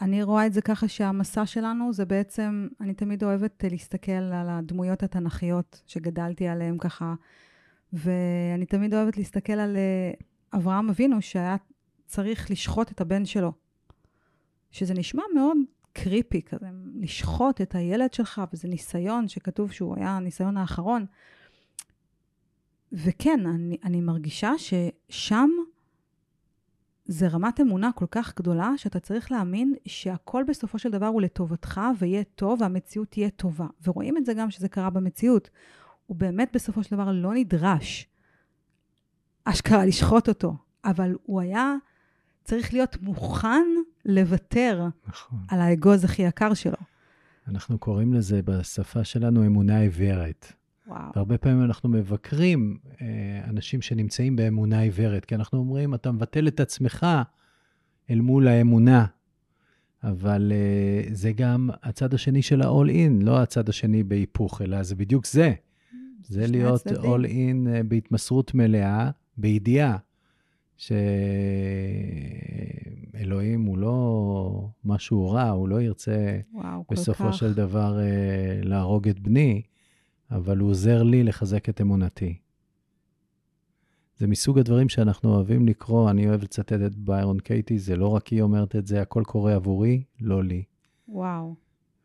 אני רואה את זה ככה שהמסע שלנו זה בעצם, אני תמיד אוהבת להסתכל על הדמויות התנ"כיות שגדלתי עליהן ככה, ואני תמיד אוהבת להסתכל על אה, אברהם אבינו שהיה צריך לשחוט את הבן שלו. שזה נשמע מאוד קריפי כזה, לשחוט את הילד שלך, וזה ניסיון שכתוב שהוא היה הניסיון האחרון. וכן, אני, אני מרגישה ששם זה רמת אמונה כל כך גדולה, שאתה צריך להאמין שהכל בסופו של דבר הוא לטובתך ויהיה טוב, והמציאות תהיה טובה. ורואים את זה גם שזה קרה במציאות. הוא באמת בסופו של דבר לא נדרש אשכרה לשחוט אותו, אבל הוא היה צריך להיות מוכן לוותר נכון. על האגוז הכי יקר שלו. אנחנו קוראים לזה בשפה שלנו אמונה עיוורת. וואו. והרבה פעמים אנחנו מבקרים אה, אנשים שנמצאים באמונה עיוורת, כי אנחנו אומרים, אתה מבטל את עצמך אל מול האמונה, אבל אה, זה גם הצד השני של ה-all in, לא הצד השני בהיפוך, אלא זה בדיוק זה. זה להיות הצדדים. all in אה, בהתמסרות מלאה, בידיעה שאלוהים הוא לא משהו רע, הוא לא ירצה וואו, בסופו של דבר להרוג את בני. אבל הוא עוזר לי לחזק את אמונתי. זה מסוג הדברים שאנחנו אוהבים לקרוא, אני אוהב לצטט את ביירון קייטי, זה לא רק היא אומרת את זה, הכל קורה עבורי, לא לי. וואו.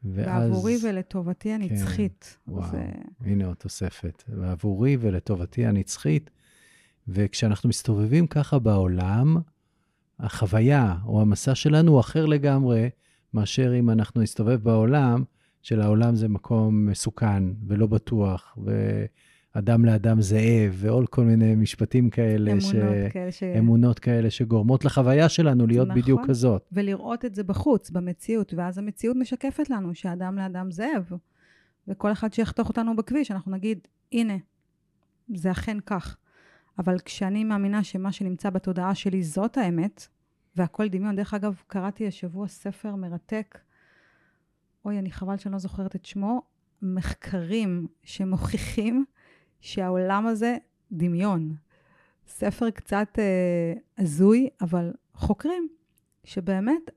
ואז... ועבורי ולטובתי הנצחית. כן, וואו, זה... הנה עוד תוספת. ועבורי ולטובתי הנצחית. וכשאנחנו מסתובבים ככה בעולם, החוויה או המסע שלנו הוא אחר לגמרי מאשר אם אנחנו נסתובב בעולם, שלעולם זה מקום מסוכן ולא בטוח, ואדם לאדם זאב, ועוד כל מיני משפטים כאלה. אמונות ש... כאלה ש... אמונות כאלה שגורמות לחוויה שלנו להיות נכון, בדיוק כזאת. ולראות את זה בחוץ, במציאות, ואז המציאות משקפת לנו שאדם לאדם זאב. וכל אחד שיחתוך אותנו בכביש, אנחנו נגיד, הנה, זה אכן כך. אבל כשאני מאמינה שמה שנמצא בתודעה שלי זאת האמת, והכל דמיון, דרך אגב, קראתי השבוע ספר מרתק, אוי, אני חבל שאני לא זוכרת את שמו, מחקרים שמוכיחים שהעולם הזה דמיון. ספר קצת אה, הזוי, אבל חוקרים שבאמת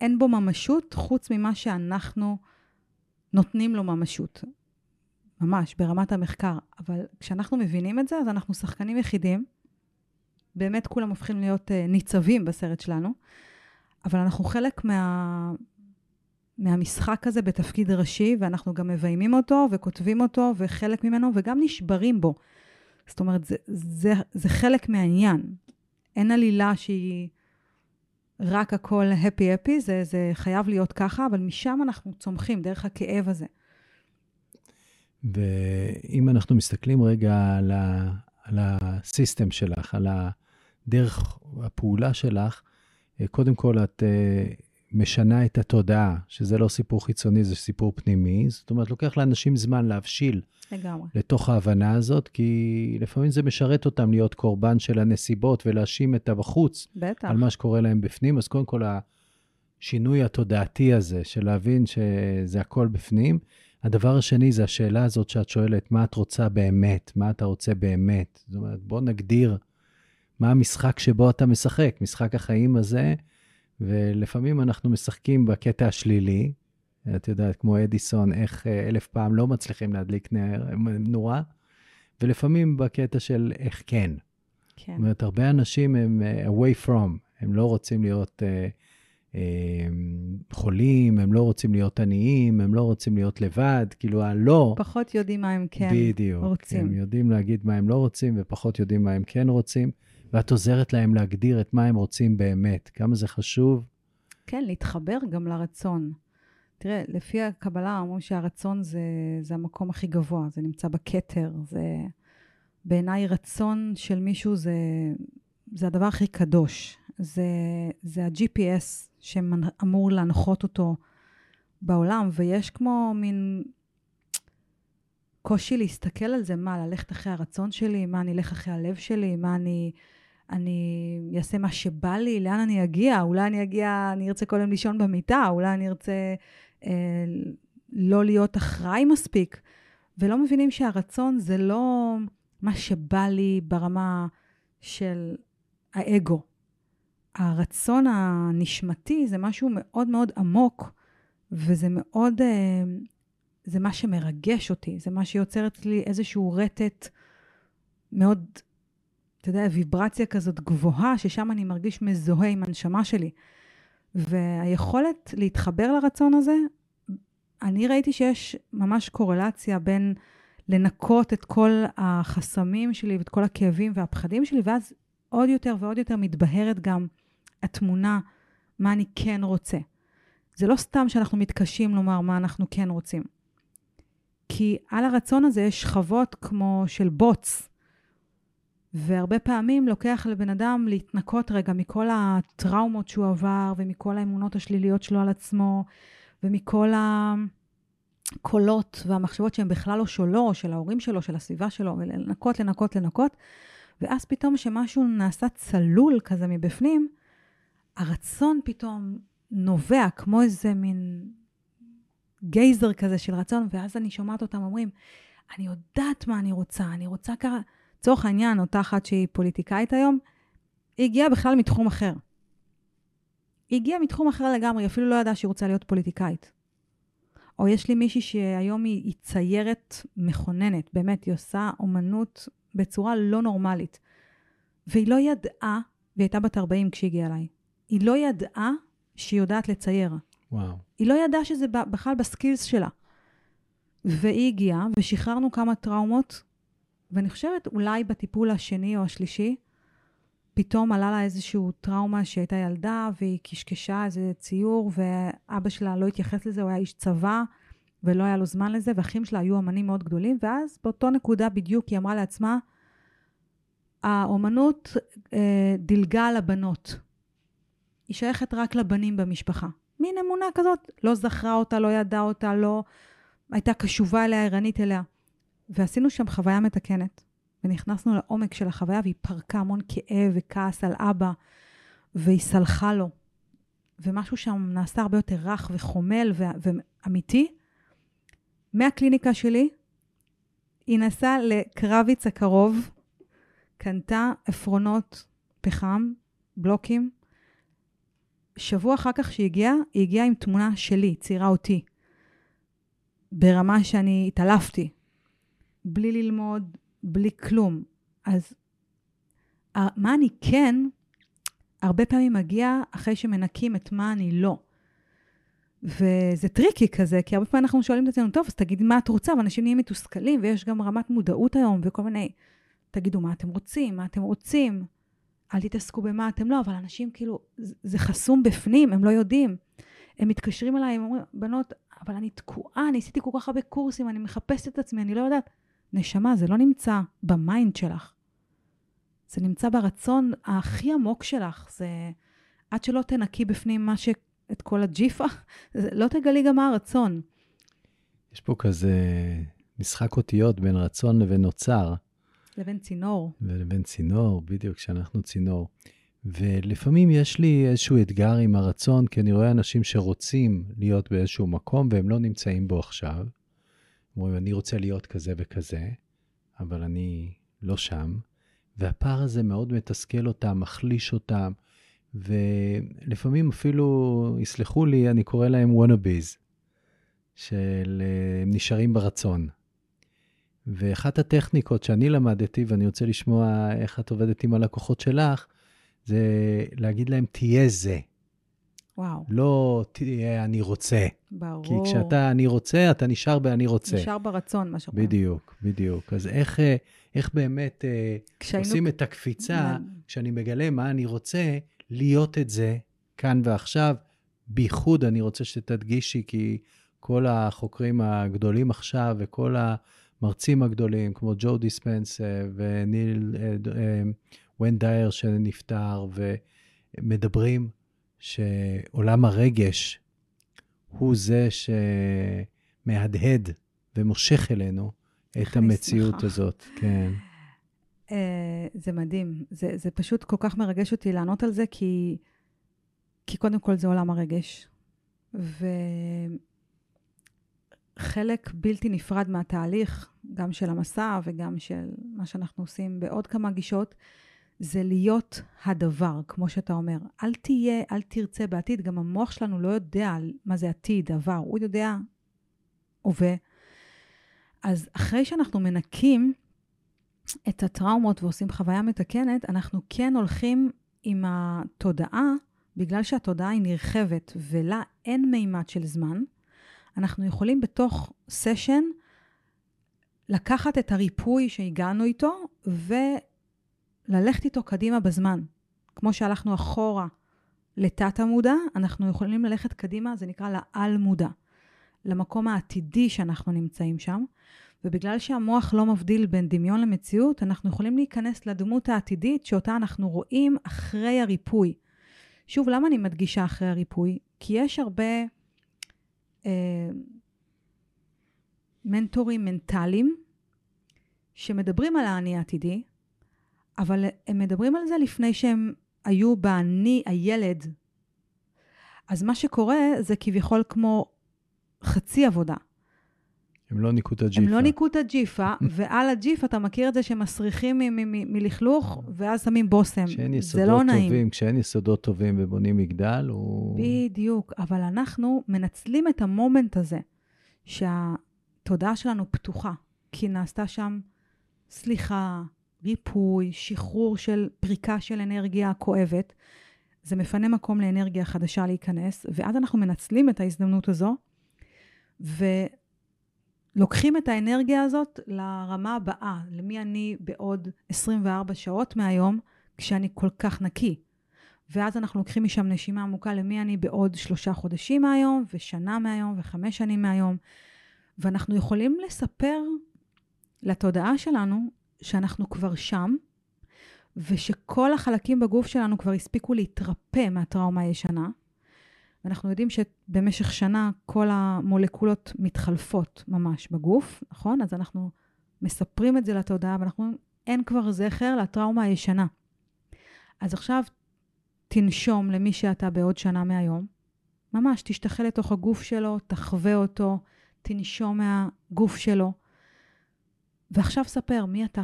אין בו ממשות חוץ ממה שאנחנו נותנים לו ממשות. ממש, ברמת המחקר. אבל כשאנחנו מבינים את זה, אז אנחנו שחקנים יחידים. באמת כולם הופכים להיות uh, ניצבים בסרט שלנו, אבל אנחנו חלק מה... מהמשחק הזה בתפקיד ראשי, ואנחנו גם מביימים אותו וכותבים אותו, וחלק ממנו, וגם נשברים בו. זאת אומרת, זה, זה, זה חלק מהעניין. אין עלילה שהיא רק הכל הפי-הפי, זה, זה חייב להיות ככה, אבל משם אנחנו צומחים, דרך הכאב הזה. ואם אנחנו מסתכלים רגע על, ה, על הסיסטם שלך, על הדרך הפעולה שלך, אה, קודם כל את אה, משנה את התודעה, שזה לא סיפור חיצוני, זה סיפור פנימי. זאת אומרת, לוקח לאנשים זמן להבשיל לגמרי. לתוך ההבנה הזאת, כי לפעמים זה משרת אותם להיות קורבן של הנסיבות ולהאשים את הבחוץ בטח. על מה שקורה להם בפנים. אז קודם כל, השינוי התודעתי הזה, של להבין שזה הכל בפנים. הדבר השני זה השאלה הזאת שאת שואלת, מה את רוצה באמת? מה אתה רוצה באמת? זאת אומרת, בוא נגדיר מה המשחק שבו אתה משחק, משחק החיים הזה, ולפעמים אנחנו משחקים בקטע השלילי. את יודעת, כמו אדיסון, איך אה, אלף פעם לא מצליחים להדליק נורה, ולפעמים בקטע של איך כן. כן. זאת אומרת, הרבה אנשים הם אה, away from, הם לא רוצים להיות... Uh, חולים, הם לא רוצים להיות עניים, הם לא רוצים להיות לבד, כאילו הלא... פחות יודעים מה הם כן בדיוק, רוצים. בדיוק, הם יודעים להגיד מה הם לא רוצים, ופחות יודעים מה הם כן רוצים, ואת עוזרת להם להגדיר את מה הם רוצים באמת. כמה זה חשוב. כן, להתחבר גם לרצון. תראה, לפי הקבלה אמרו שהרצון זה, זה המקום הכי גבוה, זה נמצא בכתר, זה... בעיניי רצון של מישהו זה, זה הדבר הכי קדוש. זה, זה ה-GPS שאמור להנחות אותו בעולם, ויש כמו מין קושי להסתכל על זה, מה, ללכת אחרי הרצון שלי, מה, אני אלך אחרי הלב שלי, מה, אני, אני אעשה מה שבא לי, לאן אני אגיע? אולי אני אגיע, אני ארצה כל יום לישון במיטה, אולי אני ארצה אה, לא להיות אחראי מספיק. ולא מבינים שהרצון זה לא מה שבא לי ברמה של האגו. הרצון הנשמתי זה משהו מאוד מאוד עמוק, וזה מאוד, אה, זה מה שמרגש אותי, זה מה שיוצר אצלי איזשהו רטט מאוד, אתה יודע, ויברציה כזאת גבוהה, ששם אני מרגיש מזוהה עם הנשמה שלי. והיכולת להתחבר לרצון הזה, אני ראיתי שיש ממש קורלציה בין לנקות את כל החסמים שלי ואת כל הכאבים והפחדים שלי, ואז עוד יותר ועוד יותר מתבהרת גם התמונה, מה אני כן רוצה. זה לא סתם שאנחנו מתקשים לומר מה אנחנו כן רוצים. כי על הרצון הזה יש שכבות כמו של בוץ, והרבה פעמים לוקח לבן אדם להתנקות רגע מכל הטראומות שהוא עבר, ומכל האמונות השליליות שלו על עצמו, ומכל הקולות והמחשבות שהן בכלל לא שלו, של ההורים שלו, של הסביבה שלו, ולנקות, לנקות, לנקות. ואז פתאום כשמשהו נעשה צלול כזה מבפנים, הרצון פתאום נובע כמו איזה מין גייזר כזה של רצון, ואז אני שומעת אותם אומרים, אני יודעת מה אני רוצה, אני רוצה ככה... לצורך העניין, אותה אחת שהיא פוליטיקאית היום, היא הגיעה בכלל מתחום אחר. היא הגיעה מתחום אחר לגמרי, אפילו לא ידעה שהיא רוצה להיות פוליטיקאית. או יש לי מישהי שהיום היא, היא ציירת מכוננת, באמת, היא עושה אומנות בצורה לא נורמלית. והיא לא ידעה, והיא הייתה בת 40 כשהיא הגיעה אליי, היא לא ידעה שהיא יודעת לצייר. וואו. היא לא ידעה שזה בכלל בסקילס שלה. והיא הגיעה, ושחררנו כמה טראומות ואני חושבת, אולי בטיפול השני או השלישי, פתאום עלה לה איזשהו טראומה שהייתה ילדה, והיא קשקשה איזה ציור, ואבא שלה לא התייחס לזה, הוא היה איש צבא, ולא היה לו זמן לזה, ואחים שלה היו אמנים מאוד גדולים, ואז באותו נקודה בדיוק היא אמרה לעצמה, האומנות אה, דילגה על הבנות. היא שייכת רק לבנים במשפחה. מין אמונה כזאת, לא זכרה אותה, לא ידעה אותה, לא הייתה קשובה אליה, ערנית אליה. ועשינו שם חוויה מתקנת, ונכנסנו לעומק של החוויה, והיא פרקה המון כאב וכעס על אבא, והיא סלחה לו. ומשהו שם נעשה הרבה יותר רך וחומל ואמיתי. מהקליניקה שלי, היא נסעה לקרביץ הקרוב, קנתה עפרונות פחם, בלוקים. שבוע אחר כך שהיא הגיעה, היא הגיעה עם תמונה שלי, ציירה אותי. ברמה שאני התעלפתי, בלי ללמוד, בלי כלום. אז מה אני כן, הרבה פעמים מגיע אחרי שמנקים את מה אני לא. וזה טריקי כזה, כי הרבה פעמים אנחנו שואלים את עצמנו, טוב, אז תגידי מה את רוצה, ואנשים נהיים מתוסכלים, ויש גם רמת מודעות היום, וכל מיני, תגידו מה אתם רוצים, מה אתם רוצים, אל תתעסקו במה אתם לא, אבל אנשים כאילו, זה חסום בפנים, הם לא יודעים. הם מתקשרים אליי, הם אומרים, בנות, אבל אני תקועה, אני עשיתי כל כך הרבה קורסים, אני מחפשת את עצמי, אני לא יודעת. נשמה, זה לא נמצא ב mind שלך. זה נמצא ברצון הכי עמוק שלך. זה עד שלא תנקי בפנים מה ש... את כל הג'יפה, לא תגלי גם מה הרצון. יש פה כזה משחק אותיות בין רצון לבין נוצר. לבין צינור. ולבין צינור, בדיוק, שאנחנו צינור. ולפעמים יש לי איזשהו אתגר עם הרצון, כי אני רואה אנשים שרוצים להיות באיזשהו מקום והם לא נמצאים בו עכשיו. אומרים, אני רוצה להיות כזה וכזה, אבל אני לא שם. והפער הזה מאוד מתסכל אותם, מחליש אותם, ולפעמים אפילו, יסלחו לי, אני קורא להם וונאביז, של אה, הם נשארים ברצון. ואחת הטכניקות שאני למדתי, ואני רוצה לשמוע איך את עובדת עם הלקוחות שלך, זה להגיד להם, תהיה זה. וואו. לא תהיה אני רוצה. ברור. כי כשאתה אני רוצה, אתה נשאר ב"אני רוצה". נשאר ברצון, מה שאומרים. בדיוק, בדיוק. אז איך, איך באמת אה, כשהיינו... עושים את הקפיצה, כשאני מגלה מה אני רוצה, להיות את זה כאן ועכשיו. בייחוד אני רוצה שתדגישי, כי כל החוקרים הגדולים עכשיו וכל המרצים הגדולים, כמו ג'ו דיספנס וניל ון דייר שנפטר, ומדברים שעולם הרגש הוא זה שמהדהד ומושך אלינו את המציאות שמחה. הזאת. כן. Uh, זה מדהים. זה, זה פשוט כל כך מרגש אותי לענות על זה, כי, כי קודם כל זה עולם הרגש. וחלק בלתי נפרד מהתהליך, גם של המסע וגם של מה שאנחנו עושים בעוד כמה גישות, זה להיות הדבר, כמו שאתה אומר. אל תהיה, אל תרצה בעתיד. גם המוח שלנו לא יודע מה זה עתיד, עבר. הוא יודע הווה. אז אחרי שאנחנו מנקים את הטראומות ועושים חוויה מתקנת, אנחנו כן הולכים עם התודעה, בגלל שהתודעה היא נרחבת ולה אין מימד של זמן, אנחנו יכולים בתוך סשן לקחת את הריפוי שהגענו איתו וללכת איתו קדימה בזמן. כמו שהלכנו אחורה לתת המודע, אנחנו יכולים ללכת קדימה, זה נקרא לעל מודע, למקום העתידי שאנחנו נמצאים שם. ובגלל שהמוח לא מבדיל בין דמיון למציאות, אנחנו יכולים להיכנס לדמות העתידית שאותה אנחנו רואים אחרי הריפוי. שוב, למה אני מדגישה אחרי הריפוי? כי יש הרבה מנטורים מנטליים שמדברים על האני העתידי, אבל הם מדברים על זה לפני שהם היו באני הילד. אז מה שקורה זה כביכול כמו חצי עבודה. הם לא ניקו את הג'יפה. הם לא ניקו את הג'יפה, ועל הג'יפה אתה מכיר את זה שמסריחים מלכלוך, ואז שמים בושם. זה לא נעים. טובים, כשאין יסודות טובים ובונים מגדל, הוא... בדיוק, אבל אנחנו מנצלים את המומנט הזה, שהתודעה שלנו פתוחה, כי נעשתה שם סליחה, ריפוי, שחרור של פריקה של אנרגיה כואבת. זה מפנה מקום לאנרגיה חדשה להיכנס, ואז אנחנו מנצלים את ההזדמנות הזו, ו... לוקחים את האנרגיה הזאת לרמה הבאה, למי אני בעוד 24 שעות מהיום, כשאני כל כך נקי. ואז אנחנו לוקחים משם נשימה עמוקה למי אני בעוד שלושה חודשים מהיום, ושנה מהיום, וחמש שנים מהיום. ואנחנו יכולים לספר לתודעה שלנו שאנחנו כבר שם, ושכל החלקים בגוף שלנו כבר הספיקו להתרפא מהטראומה הישנה. ואנחנו יודעים שבמשך שנה כל המולקולות מתחלפות ממש בגוף, נכון? אז אנחנו מספרים את זה לתודעה, ואנחנו אומרים, אין כבר זכר לטראומה הישנה. אז עכשיו תנשום למי שאתה בעוד שנה מהיום. ממש, תשתחל לתוך הגוף שלו, תחווה אותו, תנשום מהגוף שלו. ועכשיו ספר מי אתה,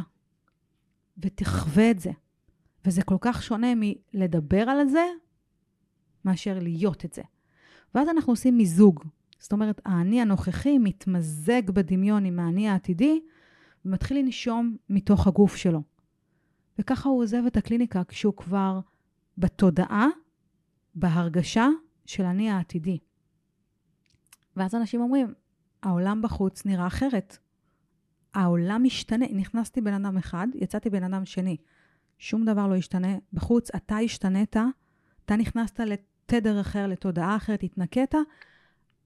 ותחווה את זה. וזה כל כך שונה מלדבר על זה, מאשר להיות את זה. ואז אנחנו עושים מיזוג. זאת אומרת, האני הנוכחי מתמזג בדמיון עם האני העתידי, ומתחיל לנשום מתוך הגוף שלו. וככה הוא עוזב את הקליניקה כשהוא כבר בתודעה, בהרגשה של אני העתידי. ואז אנשים אומרים, העולם בחוץ נראה אחרת. העולם משתנה. נכנסתי בן אדם אחד, יצאתי בן אדם שני. שום דבר לא ישתנה. בחוץ אתה השתנית, אתה נכנסת לתדר אחר, לתודעה אחרת, התנקית,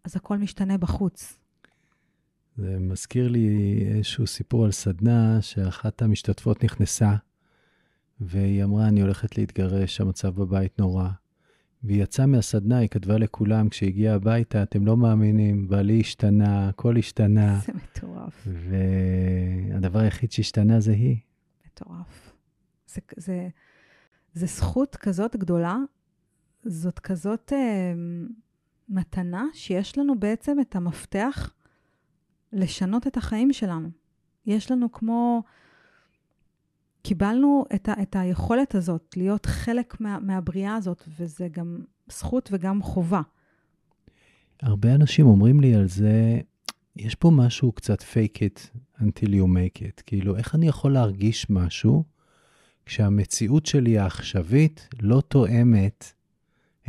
אז הכל משתנה בחוץ. זה מזכיר לי איזשהו סיפור על סדנה שאחת המשתתפות נכנסה, והיא אמרה, אני הולכת להתגרש, המצב בבית נורא. והיא יצאה מהסדנה, היא כתבה לכולם, כשהגיעה הביתה, אתם לא מאמינים, בעלי השתנה, הכל השתנה. זה מטורף. והדבר היחיד שהשתנה זה היא. מטורף. זה, זה, זה זכות כזאת גדולה, זאת כזאת אה, מתנה שיש לנו בעצם את המפתח לשנות את החיים שלנו. יש לנו כמו... קיבלנו את, ה, את היכולת הזאת להיות חלק מה, מהבריאה הזאת, וזה גם זכות וגם חובה. הרבה אנשים אומרים לי על זה, יש פה משהו קצת fake it until you make it. כאילו, איך אני יכול להרגיש משהו כשהמציאות שלי העכשווית לא תואמת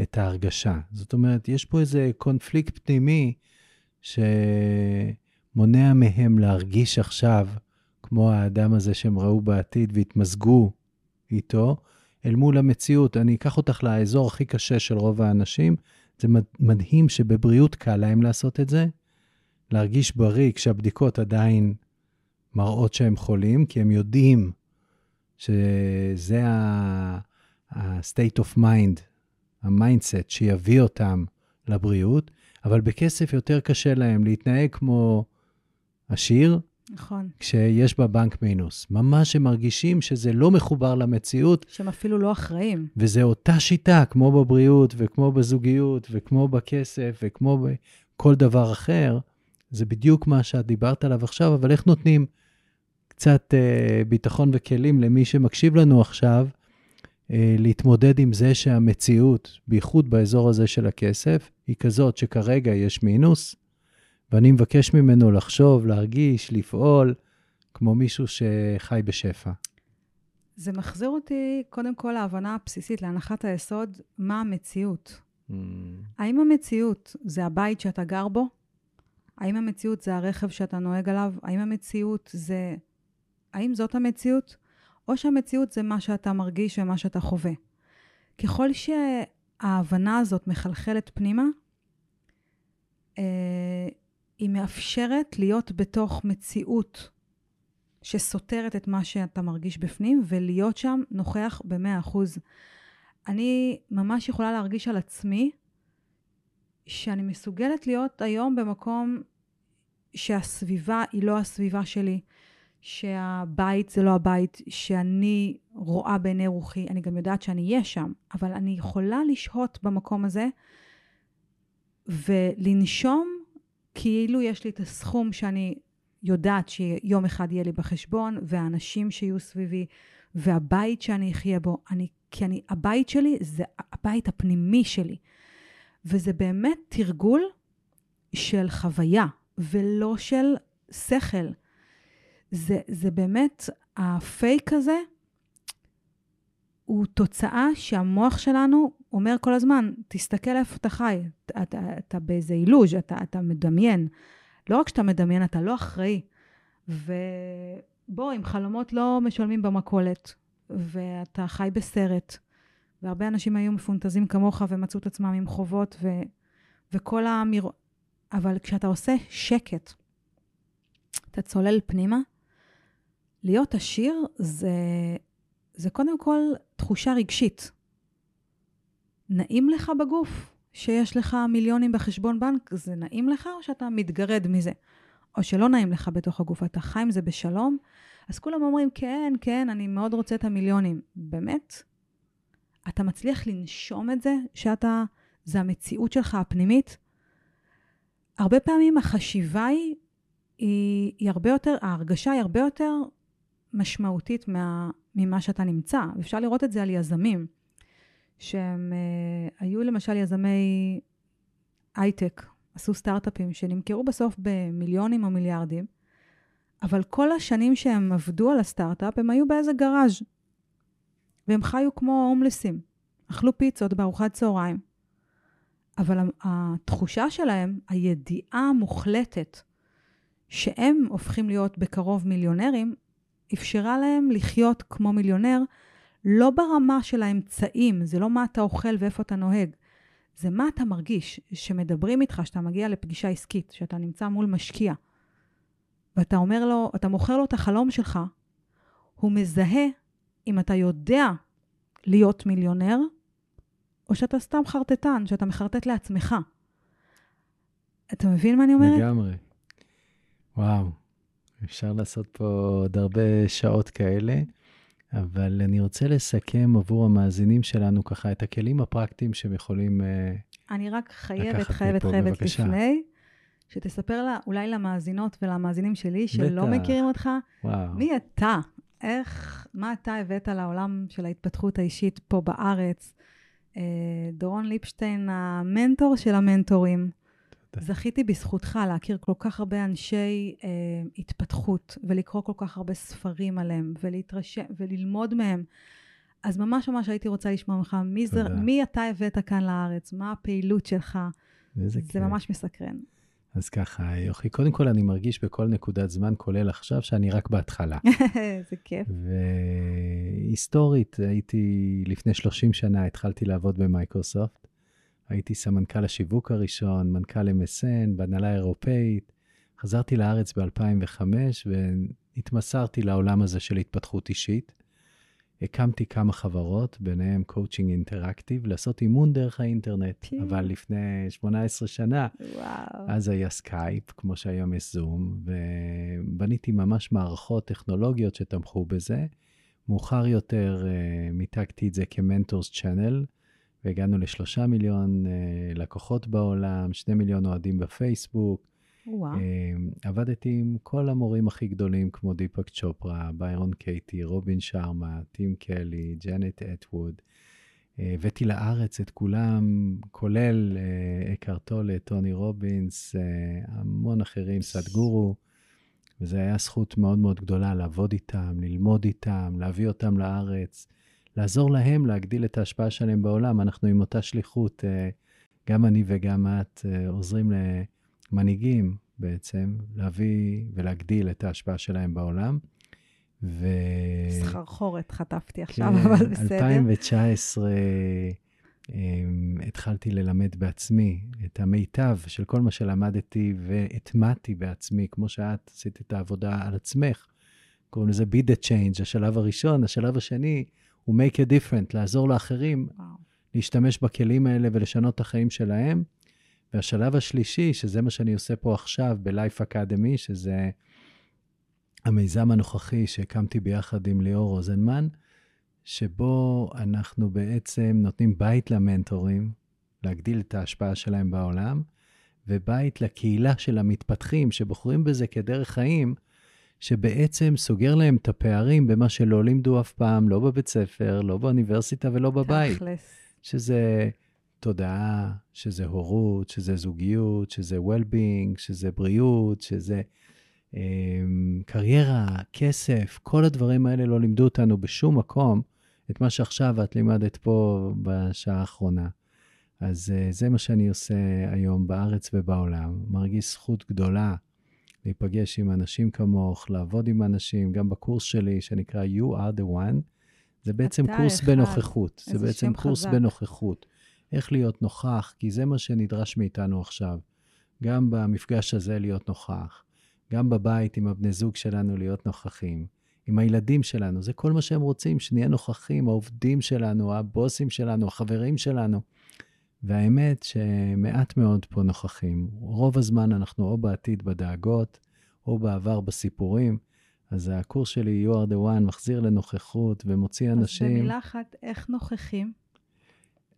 את ההרגשה? זאת אומרת, יש פה איזה קונפליקט פנימי שמונע מהם להרגיש עכשיו כמו האדם הזה שהם ראו בעתיד והתמזגו איתו, אל מול המציאות. אני אקח אותך לאזור הכי קשה של רוב האנשים. זה מדהים שבבריאות קל להם לעשות את זה, להרגיש בריא כשהבדיקות עדיין מראות שהם חולים, כי הם יודעים שזה ה-state of mind, ה mindset שיביא אותם לבריאות, אבל בכסף יותר קשה להם להתנהג כמו עשיר, נכון. כשיש בבנק מינוס. ממש הם מרגישים שזה לא מחובר למציאות. שהם אפילו לא אחראים. וזה אותה שיטה, כמו בבריאות, וכמו בזוגיות, וכמו בכסף, וכמו בכל דבר אחר. זה בדיוק מה שאת דיברת עליו עכשיו, אבל איך נותנים קצת אה, ביטחון וכלים למי שמקשיב לנו עכשיו, להתמודד עם זה שהמציאות, בייחוד באזור הזה של הכסף, היא כזאת שכרגע יש מינוס, ואני מבקש ממנו לחשוב, להרגיש, לפעול, כמו מישהו שחי בשפע. זה מחזיר אותי קודם כל להבנה הבסיסית, להנחת היסוד, מה המציאות. Mm. האם המציאות זה הבית שאתה גר בו? האם המציאות זה הרכב שאתה נוהג עליו? האם המציאות זה... האם זאת המציאות? או שהמציאות זה מה שאתה מרגיש ומה שאתה חווה. ככל שההבנה הזאת מחלחלת פנימה, אה, היא מאפשרת להיות בתוך מציאות שסותרת את מה שאתה מרגיש בפנים, ולהיות שם נוכח ב-100%. אני ממש יכולה להרגיש על עצמי שאני מסוגלת להיות היום במקום שהסביבה היא לא הסביבה שלי, שהבית זה לא הבית שאני רואה בעיני רוחי, אני גם יודעת שאני אהיה שם, אבל אני יכולה לשהות במקום הזה ולנשום כאילו יש לי את הסכום שאני יודעת שיום אחד יהיה לי בחשבון, והאנשים שיהיו סביבי, והבית שאני אחיה בו. אני, כי אני, הבית שלי זה הבית הפנימי שלי. וזה באמת תרגול של חוויה, ולא של שכל. זה, זה באמת, הפייק הזה הוא תוצאה שהמוח שלנו אומר כל הזמן, תסתכל איפה אתה חי, אתה, אתה, אתה באיזה אילוז', אתה, אתה מדמיין. לא רק שאתה מדמיין, אתה לא אחראי. ובוא, עם חלומות לא משלמים במכולת, ואתה חי בסרט, והרבה אנשים היו מפונטזים כמוך ומצאו את עצמם עם חובות ו... וכל המיר... אבל כשאתה עושה שקט, אתה צולל פנימה, להיות עשיר זה, זה קודם כל תחושה רגשית. נעים לך בגוף שיש לך מיליונים בחשבון בנק? זה נעים לך או שאתה מתגרד מזה? או שלא נעים לך בתוך הגוף, אתה חי עם זה בשלום? אז כולם אומרים, כן, כן, אני מאוד רוצה את המיליונים. באמת? אתה מצליח לנשום את זה, שאתה, זה המציאות שלך הפנימית? הרבה פעמים החשיבה היא, היא, היא הרבה יותר, ההרגשה היא הרבה יותר משמעותית מה, ממה שאתה נמצא. אפשר לראות את זה על יזמים, שהם uh, היו למשל יזמי הייטק, עשו סטארט-אפים שנמכרו בסוף במיליונים או מיליארדים, אבל כל השנים שהם עבדו על הסטארט-אפ, הם היו באיזה גראז' והם חיו כמו הומלסים. אכלו פיצות בארוחת צהריים. אבל התחושה שלהם, הידיעה המוחלטת שהם הופכים להיות בקרוב מיליונרים, אפשרה להם לחיות כמו מיליונר, לא ברמה של האמצעים, זה לא מה אתה אוכל ואיפה אתה נוהג, זה מה אתה מרגיש, שמדברים איתך, שאתה מגיע לפגישה עסקית, שאתה נמצא מול משקיע, ואתה אומר לו, אתה מוכר לו את החלום שלך, הוא מזהה אם אתה יודע להיות מיליונר, או שאתה סתם חרטטן, שאתה מחרטט לעצמך. אתה מבין מה אני אומרת? לגמרי. וואו, אפשר לעשות פה עוד הרבה שעות כאלה, אבל אני רוצה לסכם עבור המאזינים שלנו ככה את הכלים הפרקטיים שהם יכולים אה, אני רק חייבת, חייבת, חייבת בבקשה. לפני, שתספר לה, אולי למאזינות ולמאזינים שלי, שלא בטח. מכירים אותך, וואו. מי אתה? איך, מה אתה הבאת לעולם של ההתפתחות האישית פה בארץ? אה, דורון ליפשטיין, המנטור של המנטורים. זכיתי בזכותך להכיר כל כך הרבה אנשי אה, התפתחות, ולקרוא כל כך הרבה ספרים עליהם, ולהתרשם, וללמוד מהם. אז ממש ממש הייתי רוצה לשמוע ממך, מי, זה, מי אתה הבאת כאן לארץ? מה הפעילות שלך? זה כיף. ממש מסקרן. אז ככה, יוכי, קודם כל אני מרגיש בכל נקודת זמן, כולל עכשיו, שאני רק בהתחלה. זה כיף. והיסטורית, הייתי, לפני 30 שנה התחלתי לעבוד במייקרוסופט. הייתי סמנכ"ל השיווק הראשון, מנכ"ל MSN, בהנהלה האירופאית. חזרתי לארץ ב-2005 והתמסרתי לעולם הזה של התפתחות אישית. הקמתי כמה חברות, ביניהם Coaching Interactive, לעשות אימון דרך האינטרנט. כן. אבל לפני 18 שנה, וואו. אז היה סקייפ, כמו שהיום יש זום, ובניתי ממש מערכות טכנולוגיות שתמכו בזה. מאוחר יותר uh, מיתגתי את זה כ Mentors Channel, והגענו לשלושה מיליון uh, לקוחות בעולם, שני מיליון אוהדים בפייסבוק. וואו. אמ, עבדתי עם כל המורים הכי גדולים, כמו דיפק צ'ופרה, ביירון קייטי, רובין שרמה, טים קלי, ג'נט אטווד. אה, הבאתי לארץ את כולם, כולל אה, אקרטולה, טוני רובינס, אה, המון אחרים, סדגורו, וזו הייתה זכות מאוד מאוד גדולה לעבוד איתם, ללמוד איתם, להביא אותם לארץ, לעזור להם להגדיל את ההשפעה שלהם בעולם. אנחנו עם אותה שליחות, גם אני וגם את עוזרים למנהיגים בעצם, להביא ולהגדיל את ההשפעה שלהם בעולם. ו... סחרחורת חטפתי עכשיו, כן, אבל בסדר. 2019 אמ, התחלתי ללמד בעצמי את המיטב של כל מה שלמדתי והטמעתי בעצמי, כמו שאת עשית את העבודה על עצמך. קוראים לזה be the change, השלב הראשון. השלב השני הוא make a different, לעזור לאחרים, וואו. להשתמש בכלים האלה ולשנות את החיים שלהם. והשלב השלישי, שזה מה שאני עושה פה עכשיו ב-Life Academy, שזה המיזם הנוכחי שהקמתי ביחד עם ליאור רוזנמן, שבו אנחנו בעצם נותנים בית למנטורים, להגדיל את ההשפעה שלהם בעולם, ובית לקהילה של המתפתחים שבוחרים בזה כדרך חיים, שבעצם סוגר להם את הפערים במה שלא לימדו אף פעם, לא בבית ספר, לא באוניברסיטה ולא בבית. תכלס. שזה תודעה, שזה הורות, שזה זוגיות, שזה well-being, שזה בריאות, שזה um, קריירה, כסף, כל הדברים האלה לא לימדו אותנו בשום מקום את מה שעכשיו את לימדת פה בשעה האחרונה. אז uh, זה מה שאני עושה היום בארץ ובעולם. מרגיש זכות גדולה להיפגש עם אנשים כמוך, לעבוד עם אנשים, גם בקורס שלי שנקרא You are the one, זה בעצם קורס אחד. בנוכחות. זה בעצם קורס חזק. בנוכחות. איך להיות נוכח, כי זה מה שנדרש מאיתנו עכשיו. גם במפגש הזה להיות נוכח, גם בבית עם הבני זוג שלנו להיות נוכחים, עם הילדים שלנו, זה כל מה שהם רוצים, שנהיה נוכחים, העובדים שלנו, הבוסים שלנו, החברים שלנו. והאמת שמעט מאוד פה נוכחים. רוב הזמן אנחנו או בעתיד בדאגות, או בעבר בסיפורים. אז הקורס שלי, You are the one, מחזיר לנוכחות ומוציא אנשים... אז במילה אחת, איך נוכחים?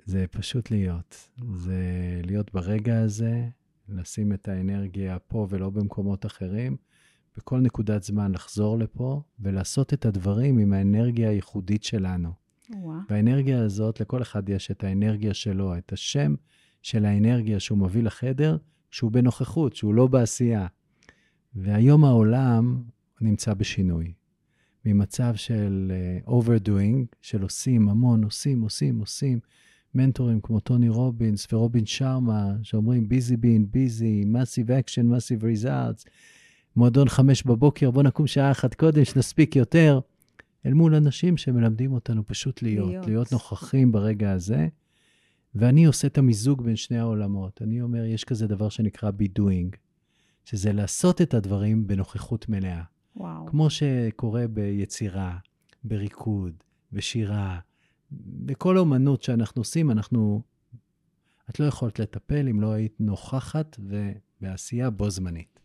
זה פשוט להיות. זה להיות ברגע הזה, לשים את האנרגיה פה ולא במקומות אחרים, בכל נקודת זמן לחזור לפה ולעשות את הדברים עם האנרגיה הייחודית שלנו. וואו. והאנרגיה הזאת, לכל אחד יש את האנרגיה שלו, את השם של האנרגיה שהוא מביא לחדר, שהוא בנוכחות, שהוא לא בעשייה. והיום העולם נמצא בשינוי. ממצב של uh, overdoing, של עושים המון, עושים, עושים, עושים, מנטורים כמו טוני רובינס ורובין שרמה, שאומרים busy being busy, massive action, massive results, מועדון חמש בבוקר, בוא נקום שעה אחת קודם, שנספיק יותר, אל מול אנשים שמלמדים אותנו פשוט להיות, להיות, להיות נוכחים ברגע הזה. ואני עושה את המיזוג בין שני העולמות. אני אומר, יש כזה דבר שנקרא doing, שזה לעשות את הדברים בנוכחות מלאה. וואו. כמו שקורה ביצירה, בריקוד, בשירה, בכל אומנות שאנחנו עושים, אנחנו... את לא יכולת לטפל אם לא היית נוכחת ובעשייה בו זמנית.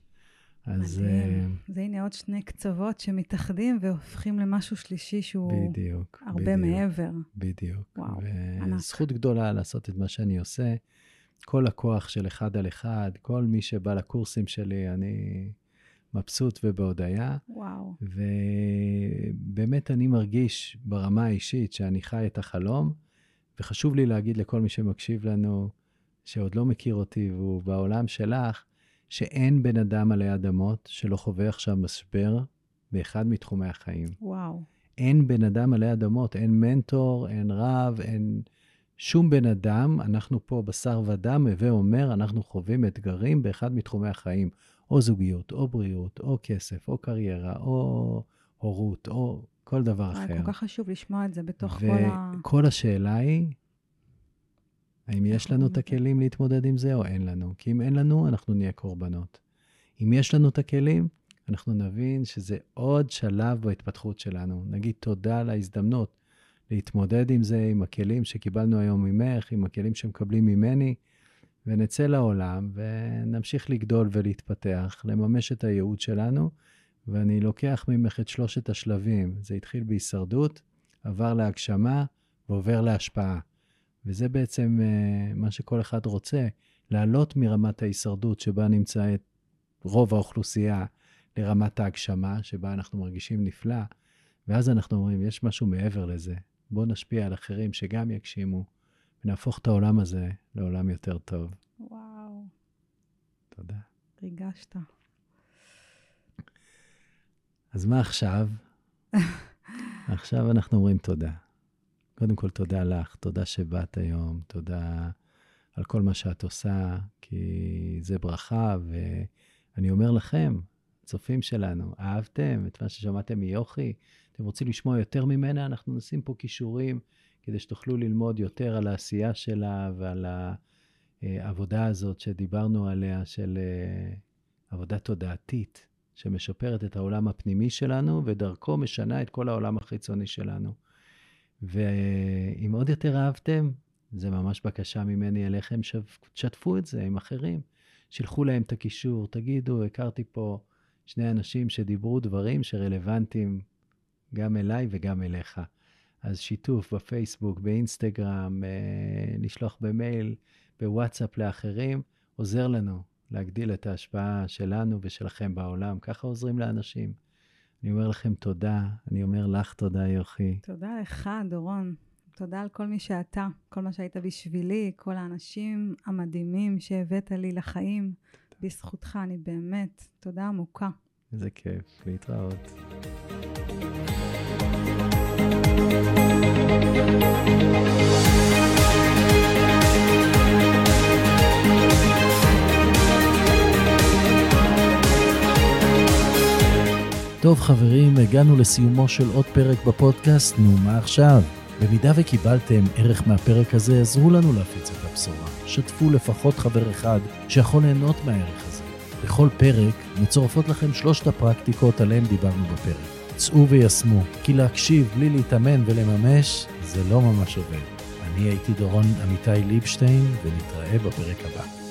אז... מדהים. Uh, זה הנה עוד שני קצוות שמתאחדים והופכים למשהו שלישי שהוא... בדיוק. הרבה בדיוק, מעבר. בדיוק. וואו, ענק. זכות גדולה לעשות את מה שאני עושה. כל הכוח של אחד על אחד, כל מי שבא לקורסים שלי, אני מבסוט ובהודיה. וואו. ובאמת אני מרגיש ברמה האישית שאני חי את החלום, וחשוב לי להגיד לכל מי שמקשיב לנו, שעוד לא מכיר אותי והוא בעולם שלך, שאין בן אדם עלי אדמות שלא חווה עכשיו משבר באחד מתחומי החיים. וואו. אין בן אדם עלי אדמות, אין מנטור, אין רב, אין שום בן אדם, אנחנו פה בשר ודם, הווה אומר, אנחנו חווים אתגרים באחד מתחומי החיים. או זוגיות, או בריאות, או כסף, או קריירה, או הורות, או כל דבר אחר. כל כך חשוב לשמוע את זה בתוך כל ה... וכל השאלה היא, האם יש לנו את הכלים להתמודד עם זה או אין לנו? כי אם אין לנו, אנחנו נהיה קורבנות. אם יש לנו את הכלים, אנחנו נבין שזה עוד שלב בהתפתחות שלנו. נגיד תודה על ההזדמנות להתמודד עם זה, עם הכלים שקיבלנו היום ממך, עם הכלים שמקבלים ממני. ונצא לעולם ונמשיך לגדול ולהתפתח, לממש את הייעוד שלנו. ואני לוקח ממך את שלושת השלבים. זה התחיל בהישרדות, עבר להגשמה ועובר להשפעה. וזה בעצם uh, מה שכל אחד רוצה, לעלות מרמת ההישרדות שבה נמצא את רוב האוכלוסייה לרמת ההגשמה, שבה אנחנו מרגישים נפלא, ואז אנחנו אומרים, יש משהו מעבר לזה. בואו נשפיע על אחרים שגם יגשימו, ונהפוך את העולם הזה לעולם יותר טוב. וואו. תודה. ריגשת. אז מה עכשיו? עכשיו אנחנו אומרים תודה. קודם כל, תודה לך, תודה שבאת היום, תודה על כל מה שאת עושה, כי זה ברכה, ואני אומר לכם, צופים שלנו, אהבתם את מה ששמעתם מיוכי? אתם רוצים לשמוע יותר ממנה? אנחנו נשים פה כישורים כדי שתוכלו ללמוד יותר על העשייה שלה ועל העבודה הזאת שדיברנו עליה, של אה, עבודה תודעתית, שמשפרת את העולם הפנימי שלנו, ודרכו משנה את כל העולם החיצוני שלנו. ואם עוד יותר אהבתם, זה ממש בקשה ממני אליכם, שתפו את זה עם אחרים. שילחו להם את הקישור, תגידו, הכרתי פה שני אנשים שדיברו דברים שרלוונטיים גם אליי וגם אליך. אז שיתוף בפייסבוק, באינסטגרם, אה, לשלוח במייל, בוואטסאפ לאחרים, עוזר לנו להגדיל את ההשפעה שלנו ושלכם בעולם. ככה עוזרים לאנשים. אני אומר לכם תודה, אני אומר לך תודה, יוכי. תודה לך, דורון. תודה על כל מי שאתה, כל מה שהיית בשבילי, כל האנשים המדהימים שהבאת לי לחיים. בזכותך, אני באמת, תודה עמוקה. איזה כיף, להתראות. טוב חברים, הגענו לסיומו של עוד פרק בפודקאסט, נו מה עכשיו? במידה וקיבלתם ערך מהפרק הזה, עזרו לנו להפיץ את הבשורה. שתפו לפחות חבר אחד שיכול ליהנות מהערך הזה. בכל פרק מצורפות לכם שלושת הפרקטיקות עליהן דיברנו בפרק. צאו ויישמו, כי להקשיב בלי להתאמן ולממש, זה לא ממש עובד. אני הייתי דורון עמיתי ליבשטיין, ונתראה בפרק הבא.